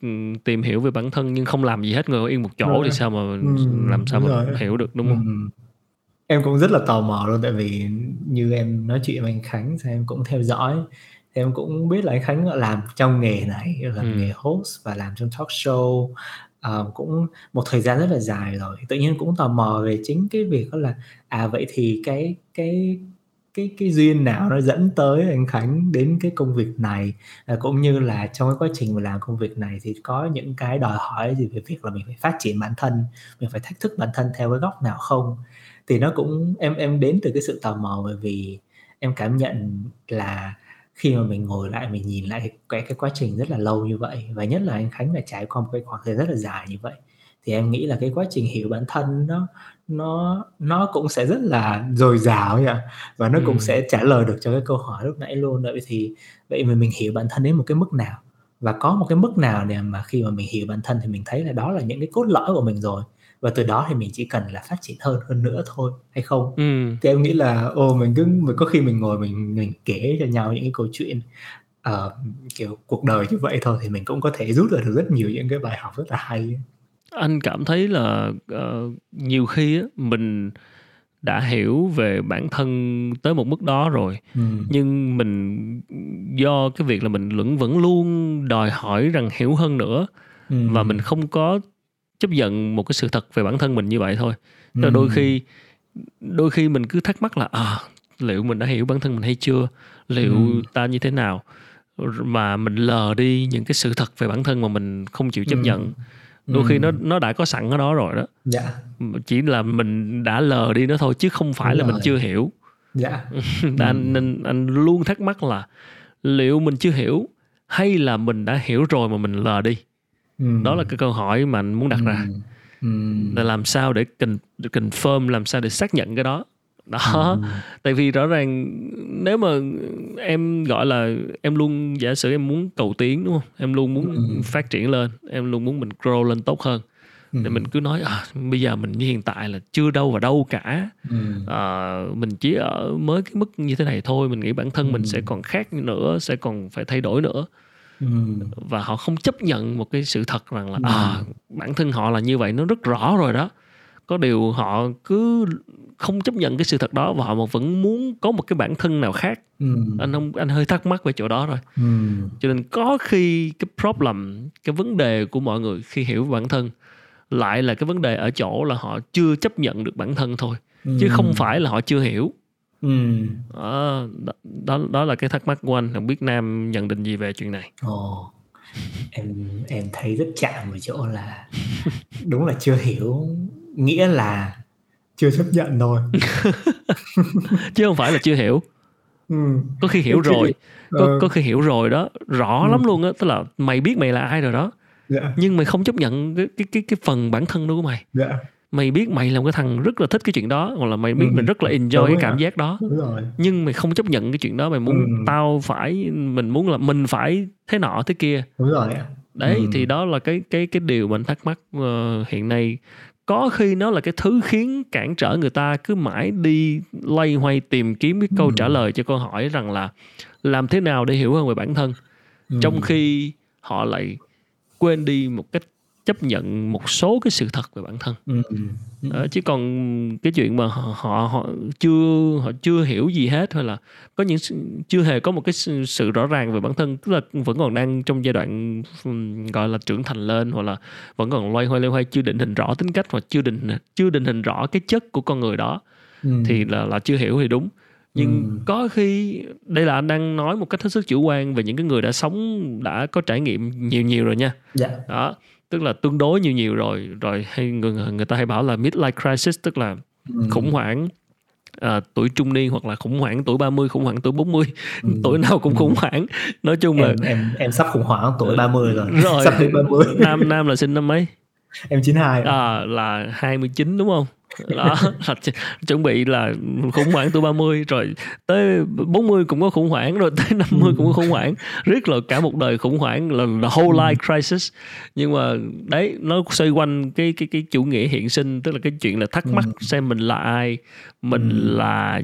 tìm hiểu về bản thân nhưng không làm gì hết ngồi yên một chỗ rồi. thì sao mà ừ, làm sao mà rồi. hiểu được đúng không? Ừ. Em cũng rất là tò mò luôn tại vì như em nói chuyện với anh Khánh thì em cũng theo dõi em cũng biết là anh Khánh làm trong nghề này làm ừ. nghề host và làm trong talk show. Uh, cũng một thời gian rất là dài rồi. Tự nhiên cũng tò mò về chính cái việc đó là à vậy thì cái cái cái cái duyên nào nó dẫn tới anh Khánh đến cái công việc này? À, cũng như là trong cái quá trình mà làm công việc này thì có những cái đòi hỏi gì về việc là mình phải phát triển bản thân mình phải thách thức bản thân theo cái góc nào không? Thì nó cũng em em đến từ cái sự tò mò bởi vì em cảm nhận là khi mà mình ngồi lại mình nhìn lại cái cái quá trình rất là lâu như vậy và nhất là anh Khánh là trải qua một cái khoảng thời gian rất là dài như vậy thì em nghĩ là cái quá trình hiểu bản thân nó nó nó cũng sẽ rất là dồi dào nhỉ và nó ừ. cũng sẽ trả lời được cho cái câu hỏi lúc nãy luôn vậy thì vậy mà mình hiểu bản thân đến một cái mức nào và có một cái mức nào để mà khi mà mình hiểu bản thân thì mình thấy là đó là những cái cốt lõi của mình rồi và từ đó thì mình chỉ cần là phát triển hơn hơn nữa thôi hay không ừ. thì em nghĩ là ô mình cứ mình có khi mình ngồi mình mình kể cho nhau những cái câu chuyện uh, kiểu cuộc đời như vậy thôi thì mình cũng có thể rút ra được rất nhiều những cái bài học rất là hay anh cảm thấy là uh, nhiều khi á, mình đã hiểu về bản thân tới một mức đó rồi ừ. nhưng mình do cái việc là mình vẫn vẫn luôn đòi hỏi rằng hiểu hơn nữa ừ. và mình không có chấp nhận một cái sự thật về bản thân mình như vậy thôi ừ. đôi khi đôi khi mình cứ thắc mắc là à, liệu mình đã hiểu bản thân mình hay chưa liệu ừ. ta như thế nào mà mình lờ đi những cái sự thật về bản thân mà mình không chịu chấp ừ. nhận đôi ừ. khi nó nó đã có sẵn ở đó rồi đó dạ. chỉ là mình đã lờ đi nó thôi chứ không phải Đúng là rồi. mình chưa hiểu dạ. anh ừ. nên anh luôn thắc mắc là liệu mình chưa hiểu hay là mình đã hiểu rồi mà mình lờ đi ừ. đó là cái câu hỏi mà anh muốn đặt ừ. ra ừ. là làm sao để cần confirm làm sao để xác nhận cái đó đó ừ. tại vì rõ ràng nếu mà em gọi là em luôn giả sử em muốn cầu tiến đúng không em luôn muốn ừ. phát triển lên em luôn muốn mình grow lên tốt hơn ừ. để mình cứ nói à, bây giờ mình như hiện tại là chưa đâu vào đâu cả ừ. à, mình chỉ ở mới cái mức như thế này thôi mình nghĩ bản thân ừ. mình sẽ còn khác nữa sẽ còn phải thay đổi nữa ừ. và họ không chấp nhận một cái sự thật rằng là ừ. à, bản thân họ là như vậy nó rất rõ rồi đó có điều họ cứ không chấp nhận cái sự thật đó và họ vẫn muốn có một cái bản thân nào khác ừ. anh không anh hơi thắc mắc về chỗ đó rồi ừ. cho nên có khi cái problem cái vấn đề của mọi người khi hiểu bản thân lại là cái vấn đề ở chỗ là họ chưa chấp nhận được bản thân thôi ừ. chứ không phải là họ chưa hiểu ừ. đó, đó đó là cái thắc mắc của anh không biết nam nhận định gì về chuyện này ồ em em thấy rất chạm ở chỗ là đúng là chưa hiểu nghĩa là chưa chấp nhận thôi chứ không phải là chưa hiểu ừ. có khi hiểu rồi có, ờ. có khi hiểu rồi đó rõ ừ. lắm luôn á tức là mày biết mày là ai rồi đó. Dạ. nhưng mày không chấp nhận cái cái cái cái phần bản thân đó của mày. Dạ. Mày biết mày là một cái thằng rất là thích cái chuyện đó hoặc là mày biết ừ. mình rất là enjoy cái cảm giác đó Đúng nhưng mày không chấp nhận cái chuyện đó mày muốn ừ. tao phải mình muốn là mình phải thế nọ thế kia Đúng rồi đấy Ừ. thì đó là cái cái cái điều mình thắc mắc ờ, hiện nay có khi nó là cái thứ khiến cản trở người ta cứ mãi đi loay hoay tìm kiếm cái câu Ừ. trả lời cho câu hỏi rằng là làm thế nào để hiểu hơn về bản thân Ừ. trong khi họ lại quên đi một cách chấp nhận một số cái sự thật về bản thân ừ. Ừ. Ờ, chứ còn cái chuyện mà họ, họ họ chưa họ chưa hiểu gì hết hay là có những chưa hề có một cái sự, rõ ràng về bản thân tức là vẫn còn đang trong giai đoạn gọi là trưởng thành lên hoặc là vẫn còn loay hoay loay hoay chưa định hình rõ tính cách hoặc chưa định chưa định hình rõ cái chất của con người đó Ừ. thì là là chưa hiểu thì đúng nhưng Ừ. có khi đây là anh đang nói một cách hết sức chủ quan về những cái người đã sống đã có trải nghiệm nhiều nhiều rồi nha dạ đó tức là tương đối nhiều nhiều rồi rồi hay người người ta hay bảo là midlife crisis tức là Ừ. khủng hoảng à, tuổi trung niên hoặc là khủng hoảng tuổi 30, khủng hoảng tuổi 40 Ừ. tuổi nào cũng khủng hoảng. Nói chung là em em em sắp khủng hoảng tuổi 30 rồi, rồi. Sắp đến 30 nam nam là sinh năm mấy? Em 92 à, là 29 đúng không đó là ch- chuẩn bị là khủng hoảng tuổi 30 rồi tới 40 cũng có khủng hoảng rồi tới 50 cũng có khủng hoảng riết là cả một đời khủng hoảng là, là whole life crisis nhưng mà đấy nó xoay quanh cái cái cái chủ nghĩa hiện sinh tức là cái chuyện là thắc mắc Ừ. xem mình là ai mình Ừ. là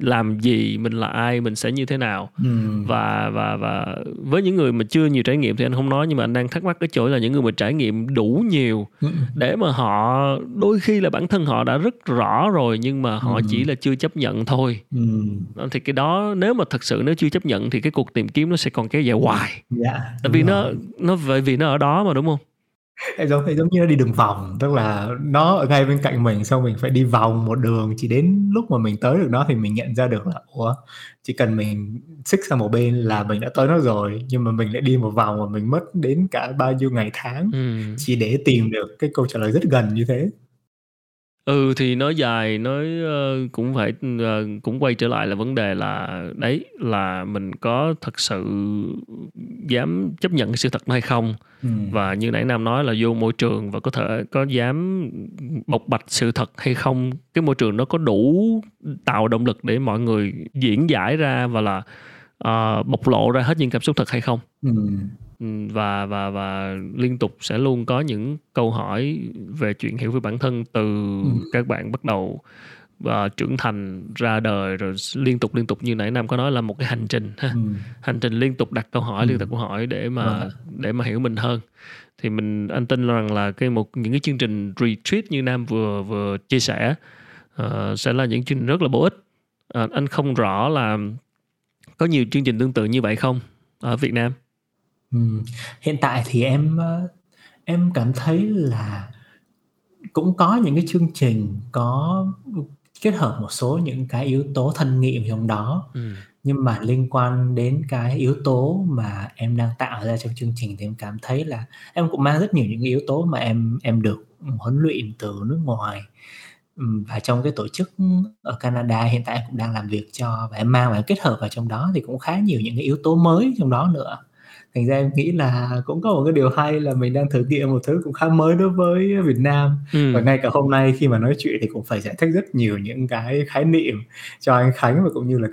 làm gì mình là ai mình sẽ như thế nào ừ. và và và với những người mà chưa nhiều trải nghiệm thì anh không nói nhưng mà anh đang thắc mắc cái chỗ là những người mà trải nghiệm đủ nhiều Ừ. để mà họ đôi khi là bản thân họ đã rất rõ rồi nhưng mà họ Ừ. chỉ là chưa chấp nhận thôi Ừ. Thì cái đó nếu mà thật sự nếu chưa chấp nhận thì cái cuộc tìm kiếm nó sẽ còn kéo dài hoài dạ tại vì rồi. nó nó bởi vì nó ở đó mà đúng không em giống thấy giống như nó đi đường vòng tức là nó ở ngay bên cạnh mình xong mình phải đi vòng một đường chỉ đến lúc mà mình tới được nó thì mình nhận ra được là ủa chỉ cần mình xích sang một bên là mình đã tới nó rồi nhưng mà mình lại đi một vòng và mình mất đến cả bao nhiêu ngày tháng ừ. chỉ để tìm được cái câu trả lời rất gần như thế ừ thì nói dài nói ờ, cũng phải ờ, cũng quay trở lại là vấn đề là đấy là mình có thật sự dám chấp nhận sự thật hay không ừ. và như nãy nam nói là vô môi trường và có thể có dám bộc bạch sự thật hay không cái môi trường nó có đủ tạo động lực để mọi người diễn giải ra và là ờ, bộc lộ ra hết những cảm xúc thật hay không Ừ. Và và và liên tục sẽ luôn có những câu hỏi về chuyện hiểu về bản thân từ Ừ. các bạn bắt đầu và trưởng thành ra đời rồi liên tục liên tục như nãy nam có nói là một cái hành trình ha Ừ. hành trình liên tục đặt câu hỏi Ừ. liên tục câu hỏi để mà Vâng. để mà hiểu mình hơn thì mình anh tin rằng là cái một những cái chương trình retreat như nam vừa vừa chia sẻ ờ, sẽ là những chương trình rất là bổ ích Ờ, anh không rõ là có nhiều chương trình tương tự như vậy không ở Việt Nam Ừ. Hiện tại thì em ờ, em cảm thấy là cũng có những cái chương trình có kết hợp một số những cái yếu tố thân nghiệm trong đó ừ. nhưng mà liên quan đến cái yếu tố mà em đang tạo ra trong chương trình thì em cảm thấy là em cũng mang rất nhiều những yếu tố mà em em được huấn luyện từ nước ngoài Ừm, và trong cái tổ chức ở Canada hiện tại em cũng đang làm việc cho và em mang và em kết hợp vào trong đó thì cũng khá nhiều những cái yếu tố mới trong đó nữa thành ra em nghĩ là cũng có một cái điều hay là mình đang thử nghiệm một thứ cũng khá mới đối với Việt Nam Ừ. và ngay cả hôm nay khi mà nói chuyện thì cũng phải giải thích rất nhiều những cái khái niệm cho anh Khánh và cũng như là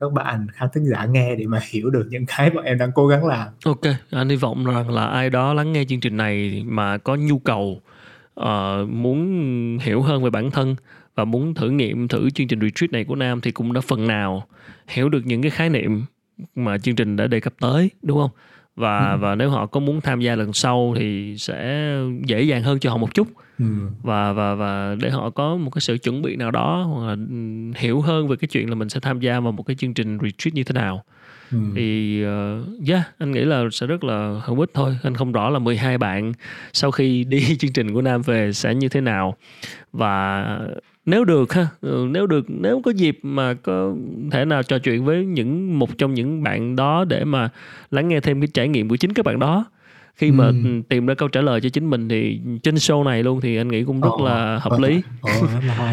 các bạn khán thính giả nghe để mà hiểu được những cái bọn em đang cố gắng làm Ok, anh hy vọng rằng là ai đó lắng nghe chương trình này mà có nhu cầu ờ, muốn hiểu hơn về bản thân và muốn thử nghiệm thử chương trình retreat này của Nam thì cũng đã phần nào hiểu được những cái khái niệm mà chương trình đã đề cập tới đúng không? Và Ừ. và nếu họ có muốn tham gia lần sau thì sẽ dễ dàng hơn cho họ một chút ừ. và và và để họ có một cái sự chuẩn bị nào đó hoặc là ừm, hiểu hơn về cái chuyện là mình sẽ tham gia vào một cái chương trình retreat như thế nào Ừ. thì uh, yeah anh nghĩ là sẽ rất là hữu ích thôi anh không rõ là 12 bạn sau khi đi chương trình của Nam về sẽ như thế nào và nếu được ha ừ, nếu được nếu có dịp mà có thể nào trò chuyện với những một trong những bạn đó để mà lắng nghe thêm cái trải nghiệm của chính các bạn đó khi mà Ừ. ừ, tìm ra câu trả lời cho chính mình thì trên show này luôn thì anh nghĩ cũng rất Ồ, là hợp lý hay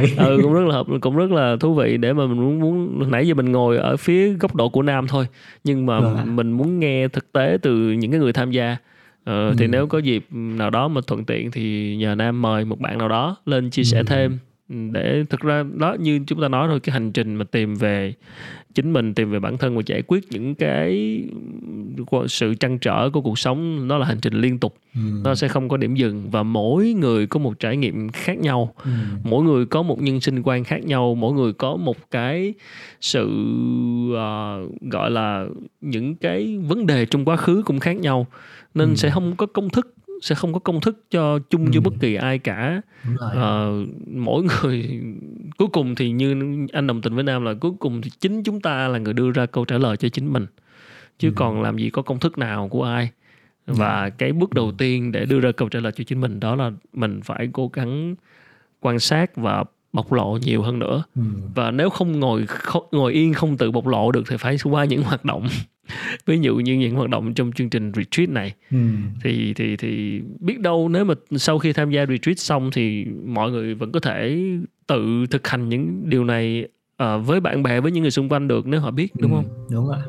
ừ cũng rất là hợp cũng rất là thú vị để mà mình muốn muốn nãy giờ mình ngồi ở phía góc độ của nam thôi nhưng mà ạ. mình muốn nghe thực tế từ những cái người tham gia ờ, thì Ừ. nếu có dịp nào đó mà thuận tiện thì nhờ nam mời một bạn nào đó lên chia sẻ Ừ. thêm để thực ra đó như chúng ta nói thôi cái hành trình mà tìm về chính mình tìm về bản thân và giải quyết những cái sự trăn trở của cuộc sống nó là hành trình liên tục ừ. nó sẽ không có điểm dừng và mỗi người có một trải nghiệm khác nhau ừ. mỗi người có một nhân sinh quan khác nhau mỗi người có một cái sự uh, gọi là những cái vấn đề trong quá khứ cũng khác nhau nên ừ. sẽ không có công thức sẽ không có công thức cho chung ừ. cho bất kỳ ai cả uh, mỗi người cuối cùng thì như anh đồng tình với nam là cuối cùng thì chính chúng ta là người đưa ra câu trả lời cho chính mình chứ ừ. còn làm gì có công thức nào của ai và ừ. cái bước đầu tiên để đưa ra câu trả lời cho chính mình đó là mình phải cố gắng quan sát và bộc lộ nhiều hơn nữa ừ. và nếu không ngồi không, ngồi yên không tự bộc lộ được thì phải qua những hoạt động ví dụ như những hoạt động trong chương trình retreat này ừ. thì thì thì biết đâu nếu mà sau khi tham gia retreat xong thì mọi người vẫn có thể tự thực hành những điều này uh, với bạn bè với những người xung quanh được nếu họ biết đúng ừ, không đúng ạ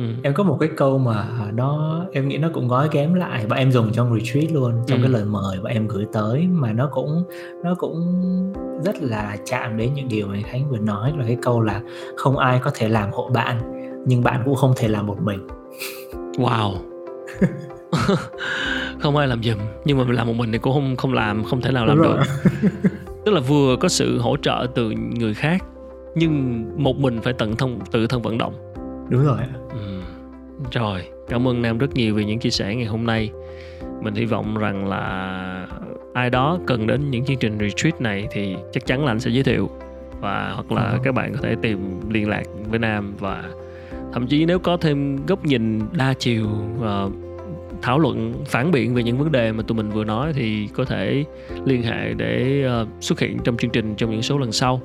Ừ. em có một cái câu mà nó em nghĩ nó cũng gói kém lại và em dùng trong retreat luôn trong ừ. cái lời mời và em gửi tới mà nó cũng nó cũng rất là chạm đến những điều mà khánh vừa nói là cái câu là không ai có thể làm hộ bạn nhưng bạn cũng không thể làm một mình. Wow. Không ai làm giùm nhưng mà mình làm một mình thì cũng không không làm không thể nào làm được. tức là vừa có sự hỗ trợ từ người khác nhưng một mình phải tận thông tự thân vận động. Đúng rồi. Ừ. rồi cảm ơn nam rất nhiều vì những chia sẻ ngày hôm nay. Mình hy vọng rằng là ai đó cần đến những chương trình retreat này thì chắc chắn là anh sẽ giới thiệu. Và hoặc là ừ. các bạn có thể tìm liên lạc với nam và thậm chí nếu có thêm góc nhìn đa chiều uh, thảo luận phản biện về những vấn đề mà tụi mình vừa nói thì có thể liên hệ để uh, xuất hiện trong chương trình trong những số lần sau.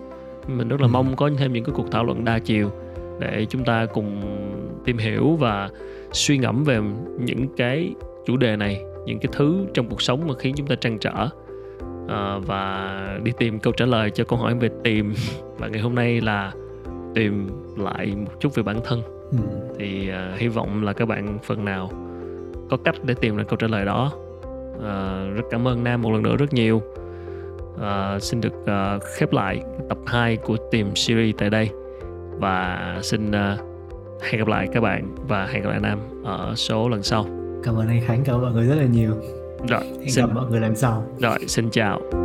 Mình rất là ừ. mong có thêm những cái cuộc thảo luận đa chiều để chúng ta cùng tìm hiểu và suy ngẫm về những cái chủ đề này những cái thứ trong cuộc sống mà khiến chúng ta trăn trở. Uh, và đi tìm câu trả lời cho câu hỏi về tìm. Và ngày hôm nay là tìm lại một chút về bản thân ừ. thì uh, hy vọng là các bạn phần nào có cách để tìm ra câu trả lời đó. Uh, rất cảm ơn nam một lần nữa rất nhiều. Uh, xin được uh, khép lại tập 2 của tìm series tại đây. Và xin uh, hẹn gặp lại các bạn và hẹn gặp lại nam ở số lần sau. Cảm ơn anh khánh cảm ơn mọi người rất là nhiều. Rồi hẹn xin... gặp mọi người lần sau. Rồi xin chào